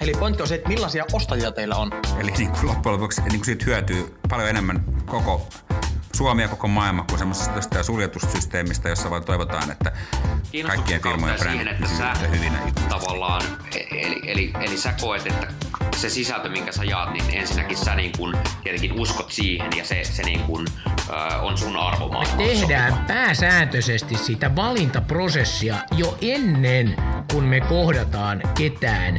Eli pointti on se, että millaisia ostajia teillä on. Eli niin kuin loppujen lopuksi niin kuin siitä hyötyy paljon enemmän koko Suomi ja koko maailma kuin semmoisesta suljetusta systeemistä, jossa vaan toivotaan, että kaikkien firmojen siihen, että sä hyvinä tavallaan, eli, eli, eli sä koet, että se sisältö, minkä sä jaat, niin ensinnäkin sä niin kun, tietenkin uskot siihen ja se, se niin kun, ö, on sun arvomaailmassa. Me tehdään pääsääntöisesti sitä valintaprosessia jo ennen kuin me kohdataan ketään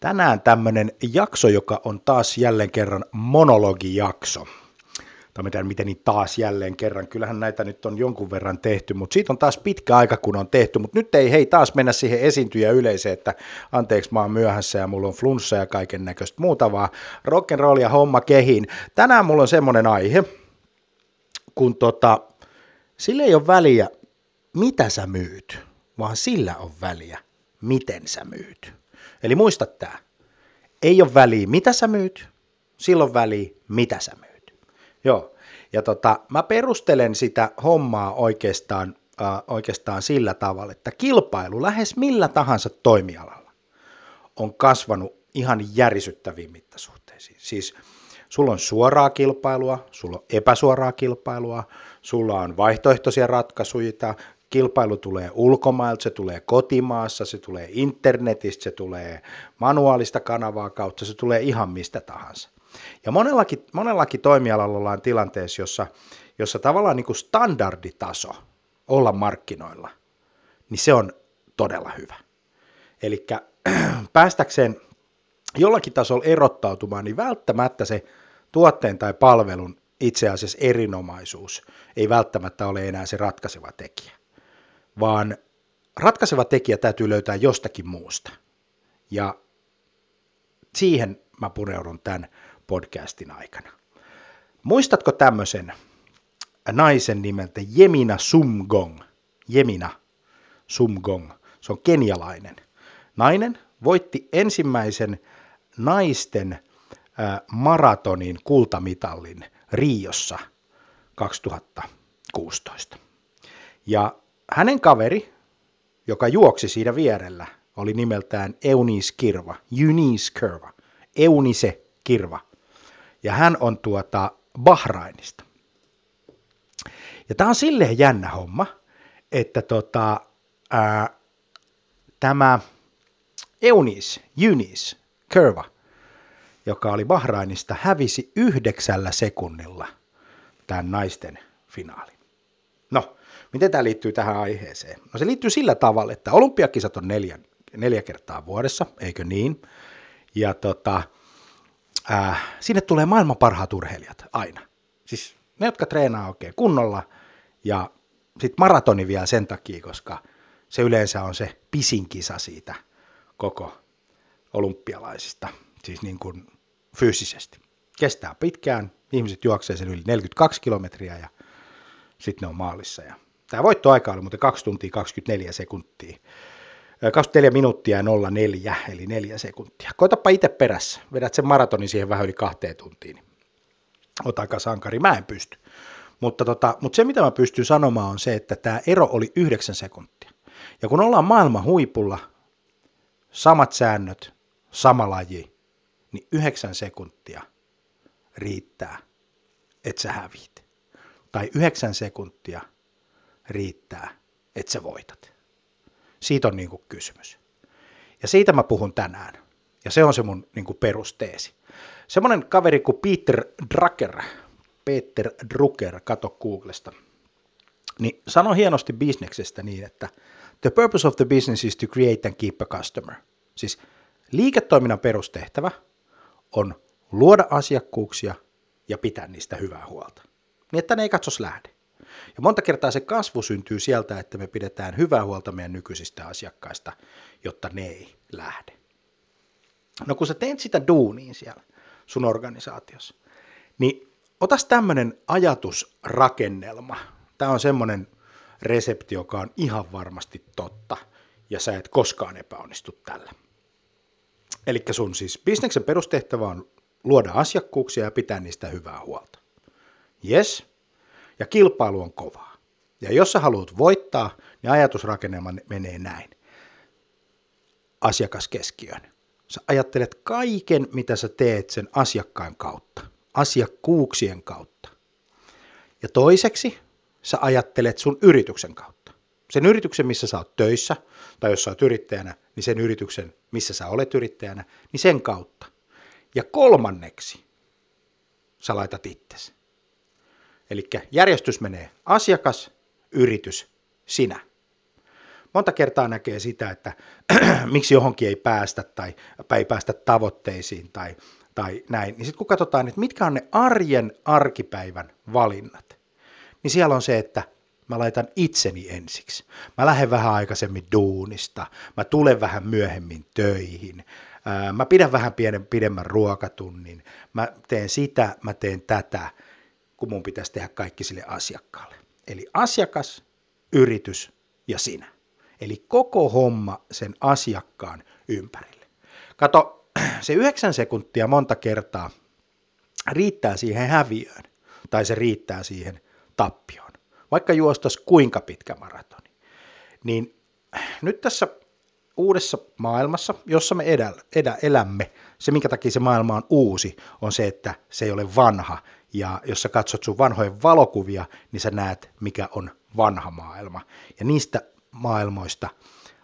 tänään jakso, joka on taas jälleen kerran monologijakso. Tai miten, miten niin taas jälleen kerran. Kyllähän näitä nyt on jonkun verran tehty, mutta siitä on taas pitkä aika, kun on tehty. Mutta nyt ei hei taas mennä siihen esiintyjä yleiseen, että anteeksi mä oon myöhässä ja mulla on flunssa ja kaiken näköistä muuta, vaan rock'n'roll ja homma kehiin. Tänään mulla on semmoinen aihe, kun tota, sillä ei ole väliä, mitä sä myyt, vaan sillä on väliä, miten sä myyt. Eli muista tämä. Ei ole väliä, mitä sä myyt, silloin väliä, mitä sä myyt. Joo, ja tota, mä perustelen sitä hommaa oikeastaan, äh, oikeastaan sillä tavalla, että kilpailu lähes millä tahansa toimialalla on kasvanut ihan järisyttäviin mittasuhteisiin. Siis sulla on suoraa kilpailua, sulla on epäsuoraa kilpailua, sulla on vaihtoehtoisia ratkaisuja, kilpailu tulee ulkomailta, se tulee kotimaassa, se tulee internetistä, se tulee manuaalista kanavaa kautta, se tulee ihan mistä tahansa. Ja monellakin, monellakin toimialalla ollaan tilanteessa, jossa, jossa tavallaan niin kuin standarditaso olla markkinoilla, niin se on todella hyvä. Eli päästäkseen jollakin tasolla erottautumaan, niin välttämättä se tuotteen tai palvelun itse asiassa erinomaisuus ei välttämättä ole enää se ratkaiseva tekijä vaan ratkaiseva tekijä täytyy löytää jostakin muusta. Ja siihen mä pureudun tämän podcastin aikana. Muistatko tämmöisen naisen nimeltä Jemina Sumgong? Jemina Sumgong. Se on kenialainen. Nainen voitti ensimmäisen naisten maratonin kultamitallin Riossa 2016. Ja hänen kaveri, joka juoksi siinä vierellä, oli nimeltään Eunice Kirva, Eunice Kirva, Eunice Kirva. Ja hän on tuota Bahrainista. Ja tämä on silleen jännä homma, että tota, ää, tämä Eunice, Eunice Kirva, joka oli Bahrainista, hävisi yhdeksällä sekunnilla tämän naisten finaalin. Miten tämä liittyy tähän aiheeseen? No se liittyy sillä tavalla, että olympiakisat on neljä, neljä kertaa vuodessa, eikö niin? Ja tota, äh, sinne tulee maailman parhaat urheilijat aina. Siis ne, jotka treenaa oikein kunnolla ja sitten maratoni vielä sen takia, koska se yleensä on se pisin kisa siitä koko olympialaisista, siis niin kuin fyysisesti. Kestää pitkään, ihmiset juoksee sen yli 42 kilometriä ja sitten ne on maalissa ja Tämä voittoaika oli muuten 2 tuntia 24 sekuntia. 24 minuuttia 04, eli 4 sekuntia. Koitapa itse perässä. Vedät sen maratonin siihen vähän yli kahteen tuntiin. Niin ota aika sankari. Mä en pysty. Mutta, tota, mutta se, mitä mä pystyn sanomaan, on se, että tämä ero oli 9 sekuntia. Ja kun ollaan maailman huipulla, samat säännöt, sama laji, niin 9 sekuntia riittää, että sä hävit. Tai 9 sekuntia – riittää, että sä voitat. Siitä on niin kuin kysymys. Ja siitä mä puhun tänään. Ja se on se mun niin kuin perusteesi. Semmoinen kaveri kuin Peter Drucker, Peter Drucker, kato Googlesta, niin sano hienosti bisneksestä niin, että the purpose of the business is to create and keep a customer. Siis liiketoiminnan perustehtävä on luoda asiakkuuksia ja pitää niistä hyvää huolta. Niin, että ne ei katsos lähde. Ja monta kertaa se kasvu syntyy sieltä, että me pidetään hyvää huolta meidän nykyisistä asiakkaista, jotta ne ei lähde. No kun sä teet sitä duuniin siellä sun organisaatiossa, niin otas tämmöinen ajatusrakennelma. Tämä on semmoinen resepti, joka on ihan varmasti totta, ja sä et koskaan epäonnistu tällä. Eli sun siis bisneksen perustehtävä on luoda asiakkuuksia ja pitää niistä hyvää huolta. Yes, ja kilpailu on kovaa. Ja jos sä haluat voittaa, niin ajatusrakennelma menee näin. Asiakaskeskiön. Sä ajattelet kaiken, mitä sä teet sen asiakkaan kautta, asiakkuuksien kautta. Ja toiseksi sä ajattelet sun yrityksen kautta. Sen yrityksen, missä sä oot töissä, tai jos sä oot yrittäjänä, niin sen yrityksen, missä sä olet yrittäjänä, niin sen kautta. Ja kolmanneksi sä laitat itsesi. Eli järjestys menee asiakas, yritys, sinä. Monta kertaa näkee sitä, että miksi johonkin ei päästä tai ei päästä tavoitteisiin tai, tai näin. Niin sitten kun katsotaan, että mitkä on ne arjen arkipäivän valinnat, niin siellä on se, että mä laitan itseni ensiksi. Mä lähden vähän aikaisemmin duunista, mä tulen vähän myöhemmin töihin, mä pidän vähän pienen, pidemmän ruokatunnin, mä teen sitä, mä teen tätä, kun mun pitäisi tehdä kaikki sille asiakkaalle. Eli asiakas, yritys ja sinä. Eli koko homma sen asiakkaan ympärille. Kato, se yhdeksän sekuntia monta kertaa riittää siihen häviöön, tai se riittää siihen tappioon. Vaikka juostas kuinka pitkä maratoni. Niin nyt tässä uudessa maailmassa, jossa me edä, edä, elämme, se minkä takia se maailma on uusi, on se, että se ei ole vanha. Ja jos sä katsot sun vanhojen valokuvia, niin sä näet, mikä on vanha maailma. Ja niistä maailmoista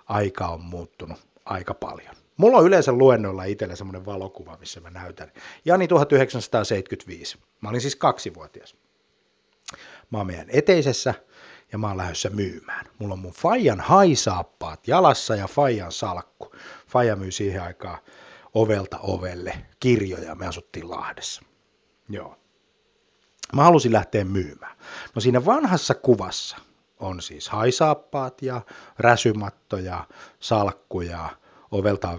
aika on muuttunut aika paljon. Mulla on yleensä luennoilla itsellä semmoinen valokuva, missä mä näytän. Jani 1975. Mä olin siis kaksivuotias. Mä oon meidän eteisessä ja mä oon lähdössä myymään. Mulla on mun Fajan haisaappaat jalassa ja Fajan salkku. Faja myy siihen aikaan ovelta ovelle kirjoja, me asuttiin Lahdessa. Joo. Mä halusin lähteä myymään. No siinä vanhassa kuvassa on siis haisaappaat ja räsymatto ja salkku ja ovelta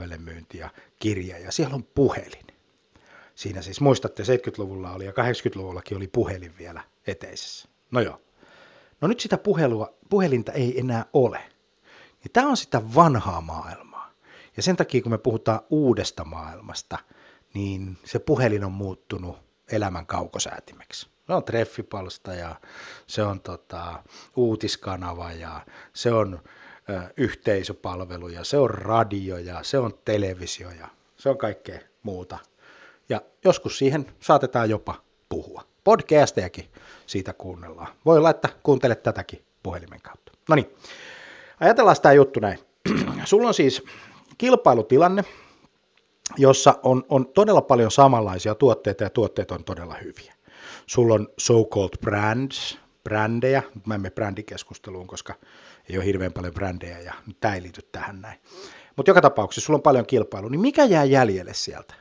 kirja ja siellä on puhelin. Siinä siis muistatte 70-luvulla oli ja 80-luvullakin oli puhelin vielä eteisessä. No joo. No nyt sitä puhelua, puhelinta ei enää ole. Niin tämä on sitä vanhaa maailmaa. Ja sen takia, kun me puhutaan uudesta maailmasta, niin se puhelin on muuttunut elämän kaukosäätimeksi. Se on treffipalsta ja se on tota, uutiskanava ja se on ö, yhteisöpalvelu ja se on radio ja se on televisio ja se on kaikkea muuta. Ja joskus siihen saatetaan jopa puhua. Podcastejakin siitä kuunnellaan. Voi olla, että kuuntelet tätäkin puhelimen kautta. No niin, ajatellaan tämä juttu näin. Sulla on siis kilpailutilanne, jossa on, on todella paljon samanlaisia tuotteita ja tuotteet on todella hyviä. Sulla on so-called brands, brändejä, mä en mene brändikeskusteluun, koska ei ole hirveän paljon brändejä ja tämä ei liity tähän näin. Mutta joka tapauksessa sulla on paljon kilpailua, niin mikä jää jäljelle sieltä?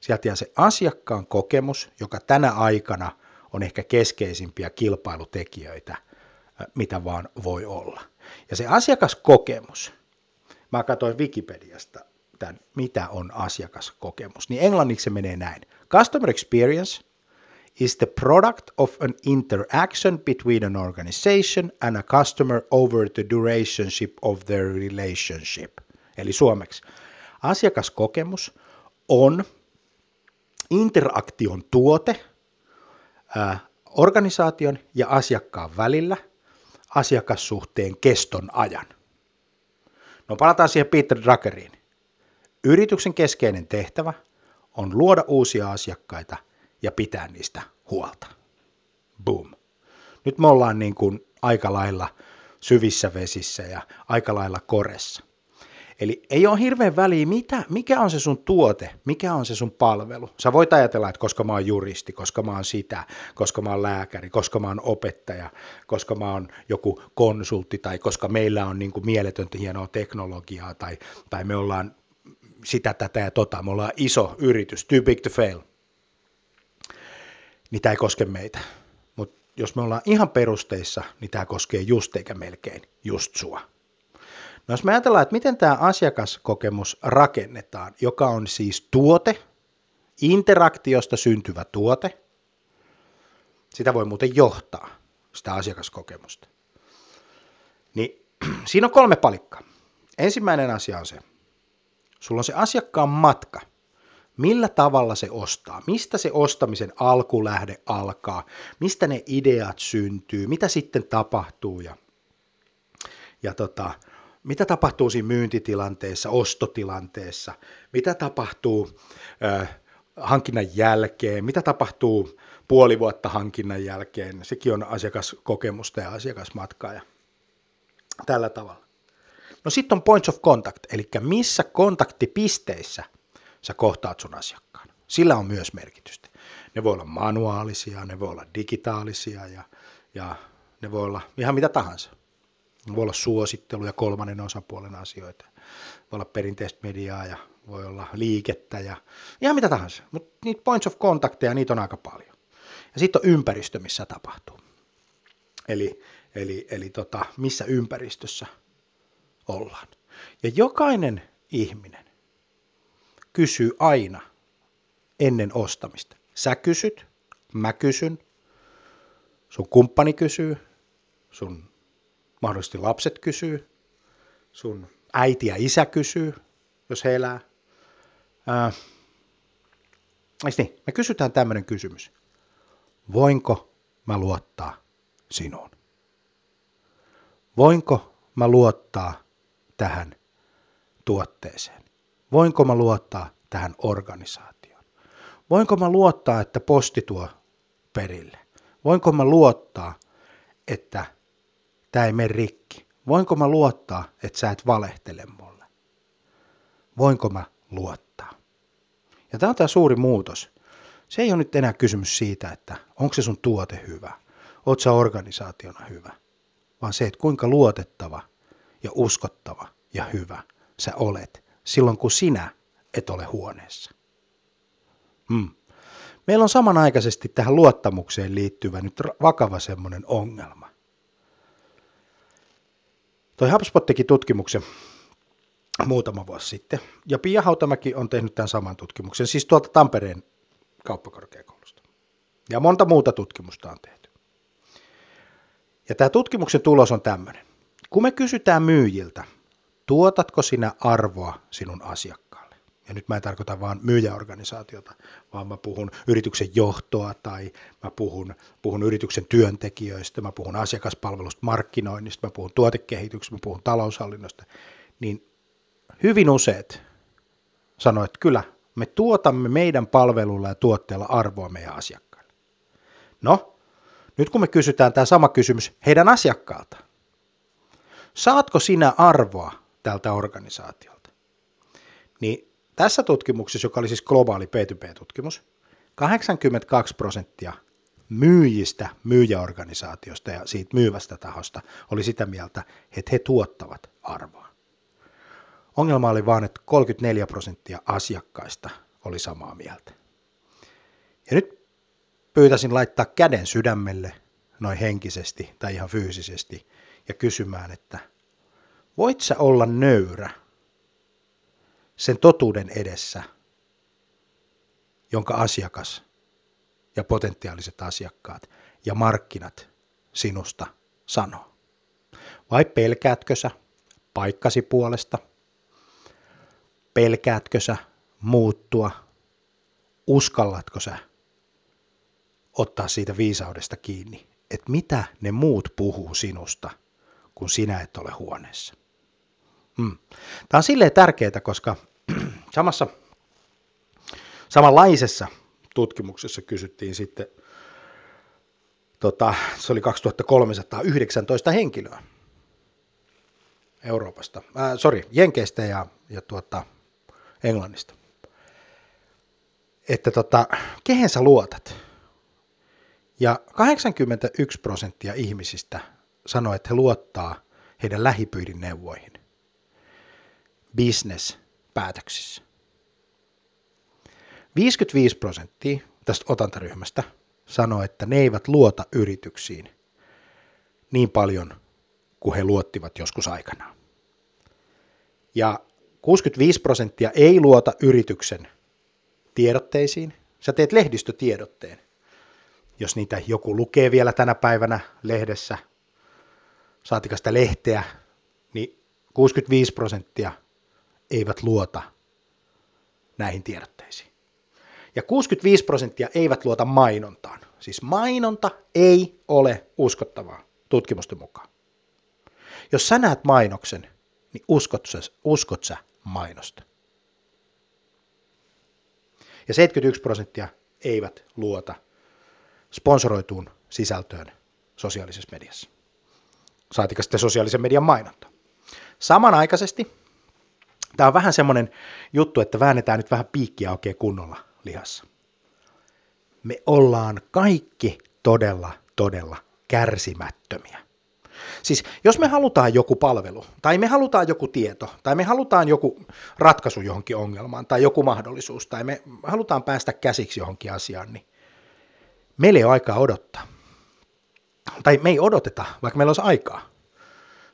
Sieltä jää se asiakkaan kokemus, joka tänä aikana on ehkä keskeisimpiä kilpailutekijöitä, mitä vaan voi olla. Ja se asiakaskokemus, mä katsoin Wikipediasta tämän, mitä on asiakaskokemus, niin englanniksi se menee näin. Customer experience is the product of an interaction between an organization and a customer over the durationship of their relationship. Eli suomeksi, asiakaskokemus on interaktion tuote ää, organisaation ja asiakkaan välillä asiakassuhteen keston ajan. No palataan siihen Peter Druckeriin. Yrityksen keskeinen tehtävä on luoda uusia asiakkaita ja pitää niistä huolta. Boom. Nyt me ollaan niin kuin aika lailla syvissä vesissä ja aika lailla koressa. Eli ei ole hirveän väliä, mitä, mikä on se sun tuote, mikä on se sun palvelu. Sä voit ajatella, että koska mä oon juristi, koska mä oon sitä, koska mä oon lääkäri, koska mä oon opettaja, koska mä oon joku konsultti tai koska meillä on niin kuin mieletöntä hienoa teknologiaa tai, tai me ollaan sitä, tätä ja tota, me ollaan iso yritys, too big to fail, niin tämä ei koske meitä. Mutta jos me ollaan ihan perusteissa, niin tämä koskee just eikä melkein just sua. No jos me ajatellaan, että miten tämä asiakaskokemus rakennetaan, joka on siis tuote, interaktiosta syntyvä tuote, sitä voi muuten johtaa, sitä asiakaskokemusta. Niin siinä on kolme palikkaa. Ensimmäinen asia on se, sulla on se asiakkaan matka, millä tavalla se ostaa, mistä se ostamisen alkulähde alkaa, mistä ne ideat syntyy, mitä sitten tapahtuu? Ja, ja tota, mitä tapahtuu siinä myyntitilanteessa, ostotilanteessa, mitä tapahtuu äh, hankinnan jälkeen, mitä tapahtuu puoli vuotta hankinnan jälkeen, sekin on asiakaskokemusta ja asiakasmatkaa ja tällä tavalla. No sitten on points of contact, eli missä kontaktipisteissä sä kohtaat sun asiakkaan. Sillä on myös merkitystä. Ne voi olla manuaalisia, ne voi olla digitaalisia ja, ja ne voi olla ihan mitä tahansa. Voi olla suositteluja kolmannen osapuolen asioita. Voi olla perinteistä mediaa ja voi olla liikettä ja ihan mitä tahansa. Mutta niitä points of contacteja, niitä on aika paljon. Ja sitten on ympäristö, missä tapahtuu. Eli, eli, eli tota, missä ympäristössä ollaan. Ja jokainen ihminen kysyy aina ennen ostamista. Sä kysyt, mä kysyn, sun kumppani kysyy, sun mahdollisesti lapset kysyy, sun äiti ja isä kysyy, jos he elää. Ää, niin, me kysytään tämmöinen kysymys. Voinko mä luottaa sinuun? Voinko mä luottaa tähän tuotteeseen? Voinko mä luottaa tähän organisaatioon? Voinko mä luottaa, että posti tuo perille? Voinko mä luottaa, että tämä ei mene rikki? Voinko mä luottaa, että sä et valehtele mulle? Voinko mä luottaa? Ja tämä on tämä suuri muutos. Se ei ole nyt enää kysymys siitä, että onko se sun tuote hyvä, oot sä organisaationa hyvä, vaan se, että kuinka luotettava ja uskottava ja hyvä sä olet silloin, kun sinä et ole huoneessa. Hmm. Meillä on samanaikaisesti tähän luottamukseen liittyvä nyt vakava semmoinen ongelma. Toi HubSpot teki tutkimuksen muutama vuosi sitten, ja Pia Hautamäki on tehnyt tämän saman tutkimuksen, siis tuolta Tampereen kauppakorkeakoulusta. Ja monta muuta tutkimusta on tehty. Ja tämä tutkimuksen tulos on tämmöinen. Kun me kysytään myyjiltä, tuotatko sinä arvoa sinun asiakkaalle? Ja nyt mä en tarkoita vain myyjäorganisaatiota, vaan mä puhun yrityksen johtoa tai mä puhun, puhun yrityksen työntekijöistä, mä puhun asiakaspalvelusta, markkinoinnista, mä puhun tuotekehityksestä, mä puhun taloushallinnosta. Niin hyvin useat sanoivat, että kyllä, me tuotamme meidän palvelulla ja tuotteella arvoa meidän asiakkaille. No, nyt kun me kysytään tämä sama kysymys heidän asiakkaalta, saatko sinä arvoa tältä organisaatiolta? Niin tässä tutkimuksessa, joka oli siis globaali P2P-tutkimus, 82 prosenttia myyjistä, myyjäorganisaatiosta ja siitä myyvästä tahosta oli sitä mieltä, että he tuottavat arvoa. Ongelma oli vaan, että 34 prosenttia asiakkaista oli samaa mieltä. Ja nyt pyytäisin laittaa käden sydämelle noin henkisesti tai ihan fyysisesti ja kysymään, että voit sä olla nöyrä sen totuuden edessä, jonka asiakas ja potentiaaliset asiakkaat ja markkinat sinusta sanoo? Vai pelkäätkö sä paikkasi puolesta? Pelkäätkö sä muuttua? Uskallatko sä ottaa siitä viisaudesta kiinni, että mitä ne muut puhuu sinusta, kun sinä et ole huoneessa. Hmm. Tämä on silleen tärkeää, koska samassa samanlaisessa tutkimuksessa kysyttiin sitten, tota, se oli 2319 henkilöä. Euroopasta, äh, sorry, Jenkeistä ja, ja tuota, Englannista. Että tota, kehen sä luotat? Ja 81 prosenttia ihmisistä sanoo, että he luottaa heidän lähipiirin neuvoihin business-päätöksissä. 55 prosenttia tästä otantaryhmästä sanoo, että ne eivät luota yrityksiin niin paljon kuin he luottivat joskus aikanaan. Ja 65 prosenttia ei luota yrityksen tiedotteisiin. Sä teet lehdistötiedotteen. Jos niitä joku lukee vielä tänä päivänä lehdessä, saatika sitä lehteä, niin 65 prosenttia eivät luota näihin tiedotteisiin. Ja 65 prosenttia eivät luota mainontaan. Siis mainonta ei ole uskottavaa tutkimusten mukaan. Jos sä näet mainoksen, niin uskot sä, uskot sä mainosta. Ja 71 prosenttia eivät luota sponsoroituun sisältöön sosiaalisessa mediassa. Saatika sitten sosiaalisen median mainonta. Samanaikaisesti tämä on vähän semmoinen juttu, että väännetään nyt vähän piikkiä oikein kunnolla lihassa. Me ollaan kaikki todella, todella kärsimättömiä. Siis jos me halutaan joku palvelu, tai me halutaan joku tieto, tai me halutaan joku ratkaisu johonkin ongelmaan, tai joku mahdollisuus, tai me halutaan päästä käsiksi johonkin asiaan, niin meillä ei ole aikaa odottaa. Tai me ei odoteta, vaikka meillä olisi aikaa.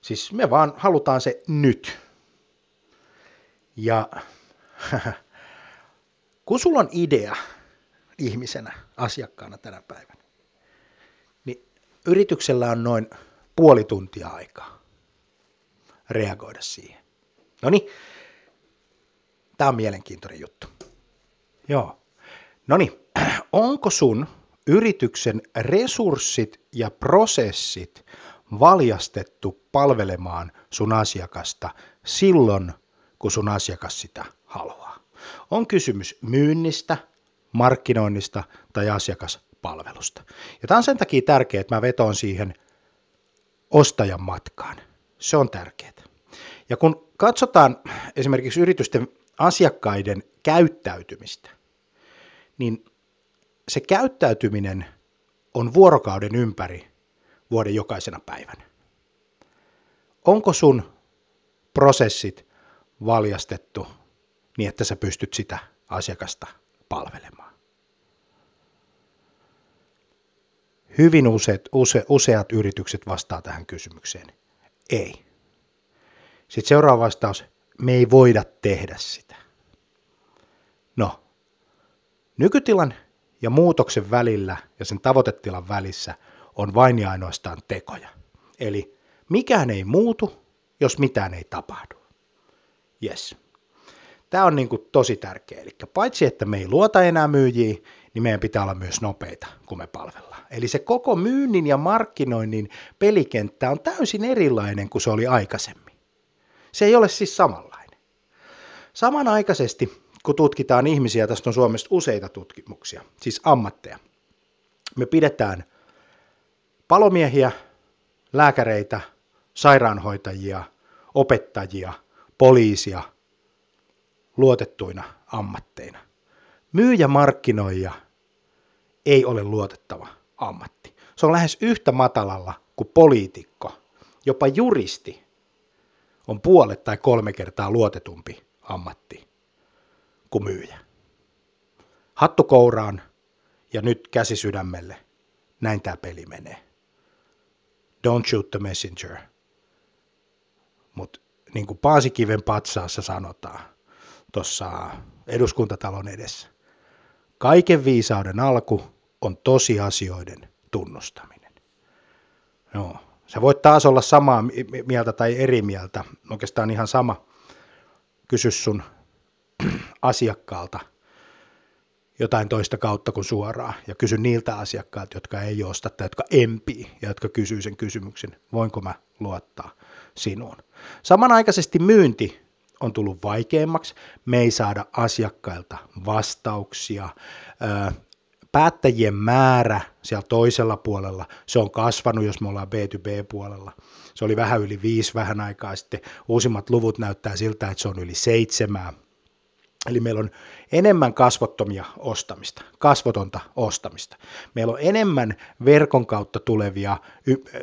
Siis me vaan halutaan se nyt. Ja kun sulla on idea ihmisenä, asiakkaana tänä päivänä, niin yrityksellä on noin puoli tuntia aikaa reagoida siihen. No niin, tämä on mielenkiintoinen juttu. Joo. No niin, onko sun yrityksen resurssit ja prosessit valjastettu palvelemaan sun asiakasta silloin, kun sun asiakas sitä haluaa? On kysymys myynnistä, markkinoinnista tai asiakaspalvelusta. Ja tämä on sen takia tärkeää, että mä vetoon siihen – ostajan matkaan. Se on tärkeää. Ja kun katsotaan esimerkiksi yritysten asiakkaiden käyttäytymistä, niin se käyttäytyminen on vuorokauden ympäri vuoden jokaisena päivänä. Onko sun prosessit valjastettu niin, että sä pystyt sitä asiakasta palvelemaan? Hyvin useat, use, useat yritykset vastaa tähän kysymykseen. Ei. Sitten seuraava vastaus, me ei voida tehdä sitä. No, nykytilan ja muutoksen välillä ja sen tavoitetilan välissä on vain ja ainoastaan tekoja. Eli mikään ei muutu, jos mitään ei tapahdu. Yes. Tämä on niin kuin tosi tärkeä. Eli paitsi, että me ei luota enää myyjiä, niin meidän pitää olla myös nopeita, kun me palvellaan. Eli se koko myynnin ja markkinoinnin pelikenttä on täysin erilainen kuin se oli aikaisemmin. Se ei ole siis samanlainen. Samanaikaisesti, kun tutkitaan ihmisiä, tästä on Suomesta useita tutkimuksia, siis ammatteja, me pidetään palomiehiä, lääkäreitä, sairaanhoitajia, opettajia, poliisia luotettuina ammatteina. Myyjä markkinoija ei ole luotettava ammatti. Se on lähes yhtä matalalla kuin poliitikko. Jopa juristi on puolet tai kolme kertaa luotetumpi ammatti kuin myyjä. Hattu kouraan ja nyt käsi sydämelle. Näin tämä peli menee. Don't shoot the messenger. Mutta niin kuin Paasikiven patsaassa sanotaan tuossa eduskuntatalon edessä, kaiken viisauden alku on tosiasioiden tunnustaminen. Joo. Sä voit taas olla samaa mieltä tai eri mieltä, oikeastaan ihan sama. Kysy sun asiakkaalta jotain toista kautta kuin suoraan ja kysy niiltä asiakkailta, jotka ei osta tai jotka empii ja jotka kysyy sen kysymyksen, voinko mä luottaa sinuun. Samanaikaisesti myynti on tullut vaikeammaksi, me ei saada asiakkailta vastauksia, päättäjien määrä siellä toisella puolella, se on kasvanut, jos me ollaan B2B-puolella. Se oli vähän yli viisi vähän aikaa sitten. Uusimmat luvut näyttää siltä, että se on yli seitsemää. Eli meillä on enemmän kasvottomia ostamista, kasvotonta ostamista. Meillä on enemmän verkon kautta tulevia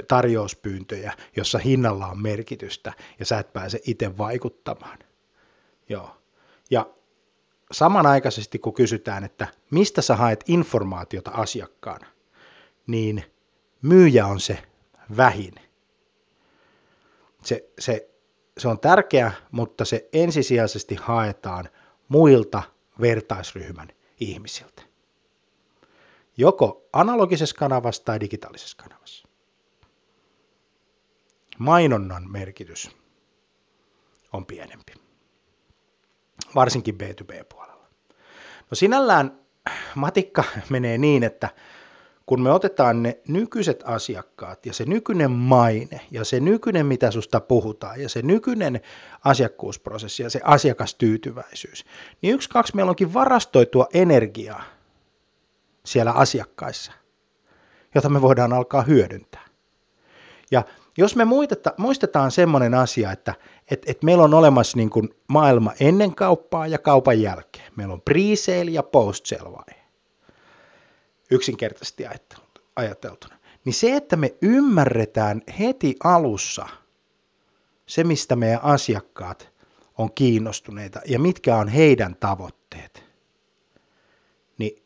tarjouspyyntöjä, jossa hinnalla on merkitystä ja sä et pääse itse vaikuttamaan. Joo. Ja samanaikaisesti kun kysytään, että mistä sä haet informaatiota asiakkaana, niin myyjä on se vähin. Se, se, se on tärkeä, mutta se ensisijaisesti haetaan muilta vertaisryhmän ihmisiltä. Joko analogisessa kanavassa tai digitaalisessa kanavassa. Mainonnan merkitys on pienempi, varsinkin B2B-puolella. No sinällään matikka menee niin, että kun me otetaan ne nykyiset asiakkaat ja se nykyinen maine ja se nykyinen, mitä susta puhutaan ja se nykyinen asiakkuusprosessi ja se asiakastyytyväisyys, niin yksi, kaksi meillä onkin varastoitua energiaa siellä asiakkaissa, jota me voidaan alkaa hyödyntää. Ja jos me muistetaan semmoinen asia, että et, et meillä on olemassa niin kuin maailma ennen kauppaa ja kaupan jälkeen. Meillä on pre-sale ja post-sale vaihe yksinkertaisesti ajateltuna, niin se, että me ymmärretään heti alussa se, mistä meidän asiakkaat on kiinnostuneita ja mitkä on heidän tavoitteet, niin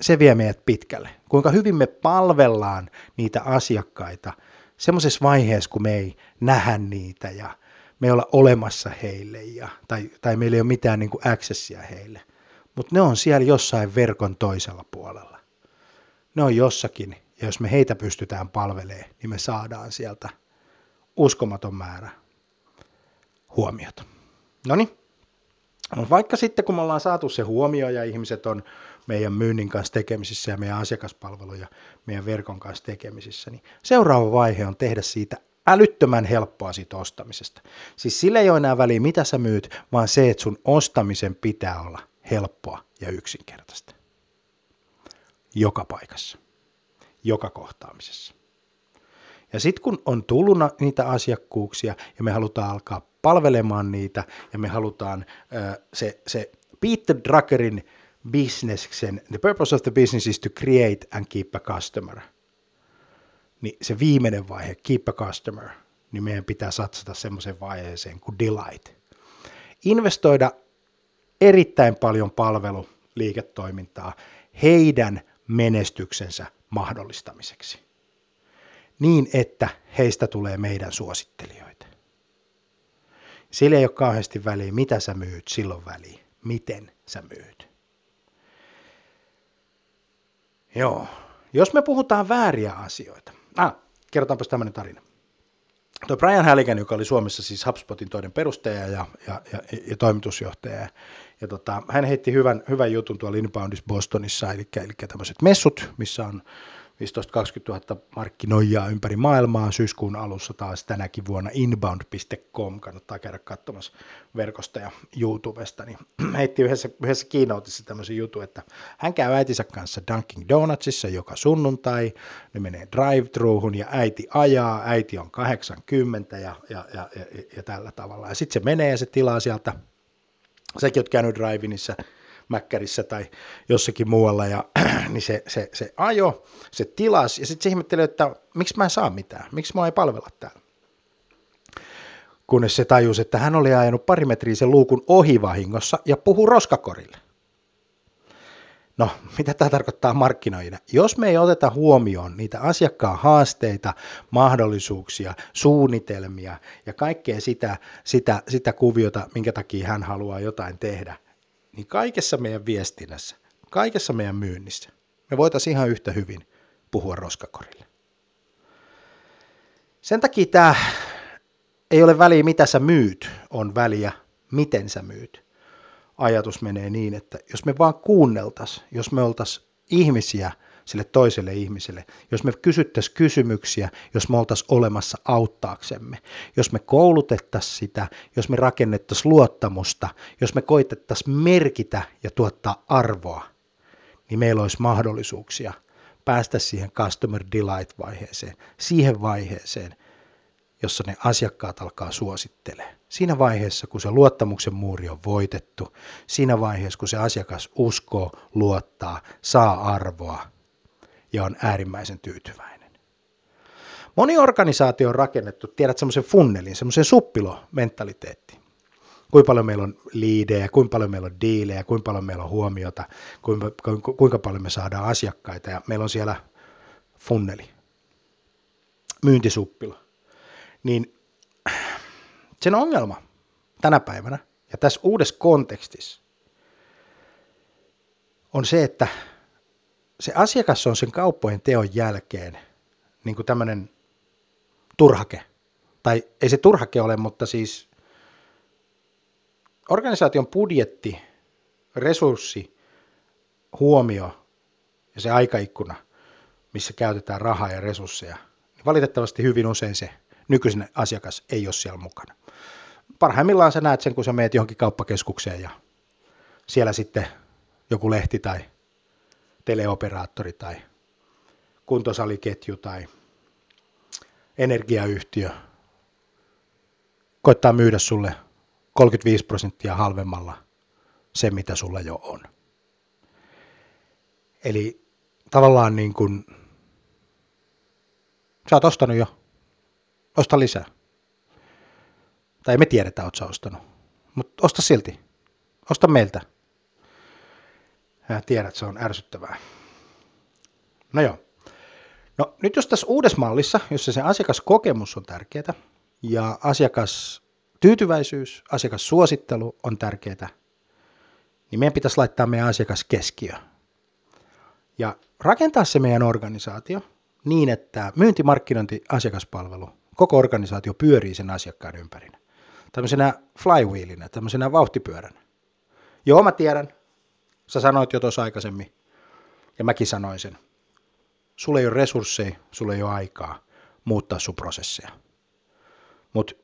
se vie meidät pitkälle. Kuinka hyvin me palvellaan niitä asiakkaita semmoisessa vaiheessa, kun me ei nähdä niitä ja me ei olla olemassa heille ja, tai, tai meillä ei ole mitään niin kuin accessia heille mutta ne on siellä jossain verkon toisella puolella. Ne on jossakin, ja jos me heitä pystytään palvelemaan, niin me saadaan sieltä uskomaton määrä huomiota. No niin, vaikka sitten kun me ollaan saatu se huomio ja ihmiset on meidän myynnin kanssa tekemisissä ja meidän asiakaspalveluja meidän verkon kanssa tekemisissä, niin seuraava vaihe on tehdä siitä älyttömän helppoa siitä ostamisesta. Siis sillä ei ole enää väliä, mitä sä myyt, vaan se, että sun ostamisen pitää olla helppoa ja yksinkertaista. Joka paikassa, joka kohtaamisessa. Ja sitten kun on tullut niitä asiakkuuksia ja me halutaan alkaa palvelemaan niitä ja me halutaan se, se Peter Druckerin bisneksen, the purpose of the business is to create and keep a customer. Niin se viimeinen vaihe, keep a customer, niin meidän pitää satsata semmoiseen vaiheeseen kuin delight. Investoida erittäin paljon palveluliiketoimintaa heidän menestyksensä mahdollistamiseksi. Niin, että heistä tulee meidän suosittelijoita. Sillä ei ole kauheasti väliä, mitä sä myyt, silloin väliä, miten sä myyt. Joo, jos me puhutaan vääriä asioita. Ah, kerrotaanpas tämmöinen tarina. Tuo Brian Halligan, joka oli Suomessa siis HubSpotin toinen perustaja ja, ja, ja, ja toimitusjohtaja, ja tota, hän heitti hyvän, hyvän jutun tuolla Inboundissa Bostonissa, eli, eli tämmöiset messut, missä on 15-20 000 markkinoijaa ympäri maailmaa. Syyskuun alussa taas tänäkin vuonna inbound.com, kannattaa käydä katsomassa verkosta ja YouTubesta, niin heitti yhdessä, yhdessä keynoteissa tämmöisen jutun, että hän käy äitinsä kanssa Dunkin Donutsissa joka sunnuntai, ne menee drive-thruuhun ja äiti ajaa, äiti on 80 ja, ja, ja, ja, ja tällä tavalla. Ja sitten se menee ja se tilaa sieltä säkin oot käynyt Drivinissa, Mäkkärissä tai jossakin muualla, ja, niin se, se, se ajo, se tilas, ja sitten se ihmettelee, että miksi mä en saa mitään, miksi mä ei palvella täällä. Kunnes se tajusi, että hän oli ajanut pari metriä sen luukun ohi vahingossa ja puhuu roskakorille. No, mitä tämä tarkoittaa markkinoina? Jos me ei oteta huomioon niitä asiakkaan haasteita, mahdollisuuksia, suunnitelmia ja kaikkea sitä, sitä, sitä kuviota, minkä takia hän haluaa jotain tehdä, niin kaikessa meidän viestinnässä, kaikessa meidän myynnissä, me voitaisiin ihan yhtä hyvin puhua roskakorille. Sen takia tämä ei ole väliä, mitä sä myyt, on väliä, miten sä myyt ajatus menee niin, että jos me vaan kuunneltaisiin, jos me oltaisiin ihmisiä sille toiselle ihmiselle, jos me kysyttäisiin kysymyksiä, jos me oltaisiin olemassa auttaaksemme, jos me koulutettaisiin sitä, jos me rakennettaisiin luottamusta, jos me koitettaisiin merkitä ja tuottaa arvoa, niin meillä olisi mahdollisuuksia päästä siihen customer delight-vaiheeseen, siihen vaiheeseen, jossa ne asiakkaat alkaa suosittelee. Siinä vaiheessa, kun se luottamuksen muuri on voitettu, siinä vaiheessa, kun se asiakas uskoo, luottaa, saa arvoa ja on äärimmäisen tyytyväinen. Moni organisaatio on rakennettu, tiedät, semmoisen funnelin, semmoisen suppilo-mentaliteetti. Kuinka paljon meillä on liidejä, kuinka paljon meillä on diilejä, kuinka paljon meillä on huomiota, kuinka, kuinka paljon me saadaan asiakkaita ja meillä on siellä funneli, myyntisuppilo. Niin sen ongelma tänä päivänä ja tässä uudessa kontekstissa on se, että se asiakas on sen kauppojen teon jälkeen niin kuin tämmöinen turhake. Tai ei se turhake ole, mutta siis organisaation budjetti, resurssi, huomio ja se aikaikkuna, missä käytetään rahaa ja resursseja, niin valitettavasti hyvin usein se nykyisen asiakas ei ole siellä mukana. Parhaimmillaan sä näet sen, kun sä meet johonkin kauppakeskukseen ja siellä sitten joku lehti tai teleoperaattori tai kuntosaliketju tai energiayhtiö koittaa myydä sulle 35 prosenttia halvemmalla se, mitä sulla jo on. Eli tavallaan niin kuin, sä oot ostanut jo, osta lisää. Tai me tiedetä, oot sä ostanut, mutta osta silti, osta meiltä. Ja tiedät, se on ärsyttävää. No joo. No nyt jos tässä uudessa mallissa, jossa se asiakaskokemus on tärkeää ja asiakas tyytyväisyys, asiakassuosittelu on tärkeää, niin meidän pitäisi laittaa meidän asiakas keskiö. Ja rakentaa se meidän organisaatio niin, että myynti, markkinointi, asiakaspalvelu, koko organisaatio pyörii sen asiakkaan ympärinä. Tämmöisenä flywheelinä, tämmöisenä vauhtipyöränä. Joo, mä tiedän. Sä sanoit jo tuossa aikaisemmin, ja mäkin sanoin sen. Sulla ei ole resursseja, sulla ei ole aikaa muuttaa sun prosesseja. Mutta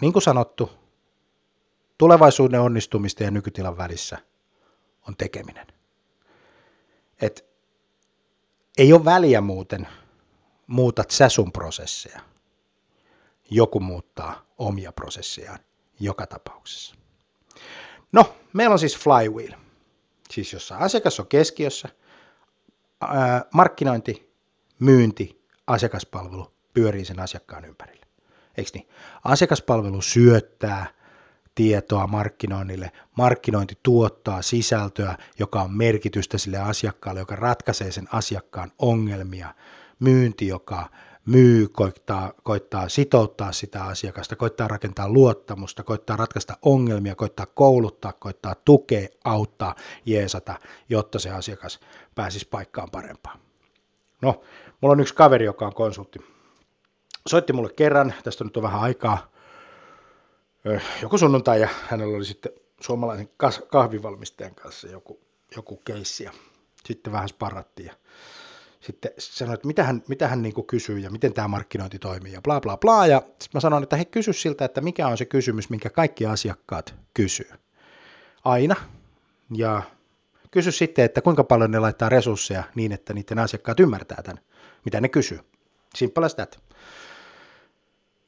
niin kuin sanottu, tulevaisuuden onnistumista ja nykytilan välissä on tekeminen. Et ei ole väliä muuten, muutat sä sun prosesseja. Joku muuttaa omia prosessejaan joka tapauksessa. No, meillä on siis flywheel, siis jossa asiakas on keskiössä, ää, markkinointi, myynti, asiakaspalvelu pyörii sen asiakkaan ympärillä. Eikö niin? Asiakaspalvelu syöttää tietoa markkinoinnille, markkinointi tuottaa sisältöä, joka on merkitystä sille asiakkaalle, joka ratkaisee sen asiakkaan ongelmia, myynti, joka myy, koittaa, koittaa sitouttaa sitä asiakasta, koittaa rakentaa luottamusta, koittaa ratkaista ongelmia, koittaa kouluttaa, koittaa tukea, auttaa, jeesata, jotta se asiakas pääsisi paikkaan parempaan. No, mulla on yksi kaveri, joka on konsultti. Soitti mulle kerran, tästä nyt on vähän aikaa, joku sunnuntai, ja hänellä oli sitten suomalaisen kahvivalmistajan kanssa joku, joku keissi, ja sitten vähän sparrattiin, ja sitten sanoi, että mitä hän, mitä hän niin kysyy ja miten tämä markkinointi toimii ja bla bla bla. Ja sitten mä sanoin, että he kysy siltä, että mikä on se kysymys, minkä kaikki asiakkaat kysyy. Aina. Ja kysy sitten, että kuinka paljon ne laittaa resursseja niin, että niiden asiakkaat ymmärtää tämän, mitä ne kysyy. Simple that.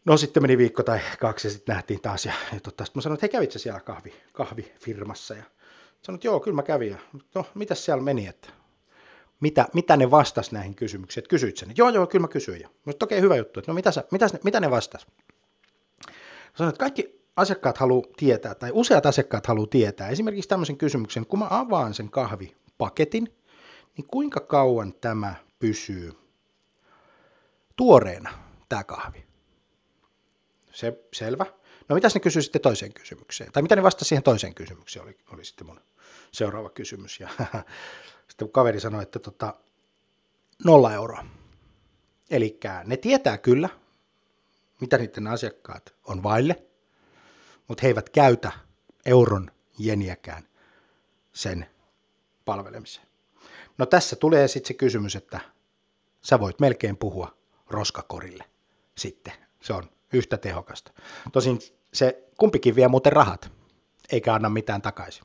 No sitten meni viikko tai kaksi ja sitten nähtiin taas. Ja, ja totta, sitten mä sanoin, että hei kävitsä siellä kahvi, kahvifirmassa? Ja sanoin, että joo, kyllä mä kävin. Ja, no, mitäs siellä meni? Että mitä, mitä ne vastas näihin kysymyksiin. Että kysyit sen, joo joo, kyllä mä kysyin. Mutta okei, okay, hyvä juttu. Että no mitä, sä, mitä, mitä ne vastas? Sanoin, että kaikki asiakkaat haluaa tietää, tai useat asiakkaat haluaa tietää, esimerkiksi tämmöisen kysymyksen, kun mä avaan sen kahvipaketin, niin kuinka kauan tämä pysyy tuoreena, tämä kahvi? Se, selvä. No mitäs ne kysyy sitten toiseen kysymykseen? Tai mitä ne vastasi siihen toiseen kysymykseen, oli, oli sitten mun seuraava kysymys. Ja Sitten kaveri sanoi, että tota, nolla euroa. Eli ne tietää kyllä, mitä niiden asiakkaat on vaille, mutta he eivät käytä euron jeniäkään sen palvelemiseen. No tässä tulee sitten se kysymys, että sä voit melkein puhua roskakorille sitten. Se on yhtä tehokasta. Tosin se kumpikin vie muuten rahat, eikä anna mitään takaisin.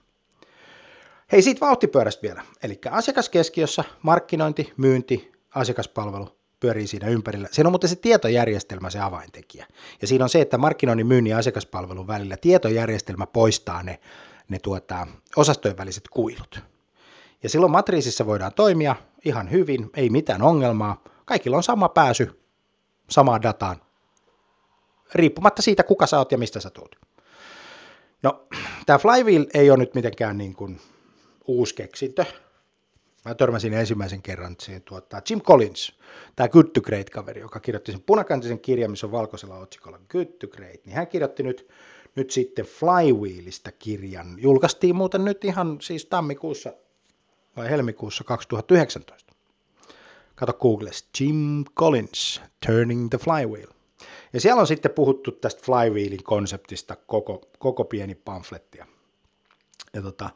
Hei, siitä vauhtipyörästä vielä. Eli asiakaskeskiössä markkinointi, myynti, asiakaspalvelu pyörii siinä ympärillä. Siinä on muuten se tietojärjestelmä se avaintekijä. Ja siinä on se, että markkinoinnin, myynnin ja asiakaspalvelun välillä tietojärjestelmä poistaa ne, ne tuota, osastojen väliset kuilut. Ja silloin matriisissa voidaan toimia ihan hyvin, ei mitään ongelmaa. Kaikilla on sama pääsy samaan dataan, riippumatta siitä, kuka sä oot ja mistä sä tulet. No, tämä Flywheel ei ole nyt mitenkään niin kuin uusi keksintö. Mä törmäsin ensimmäisen kerran siihen tuota, Jim Collins, tämä Good to Great-kaveri, joka kirjoitti sen punakantisen kirjan, missä on valkoisella otsikolla Good to Great, niin hän kirjoitti nyt, nyt sitten Flywheelista kirjan. Julkaistiin muuten nyt ihan siis tammikuussa vai helmikuussa 2019. Kato Googlesta, Jim Collins, Turning the Flywheel. Ja siellä on sitten puhuttu tästä flywheelin konseptista koko, koko pieni pamflettia. Ja tota,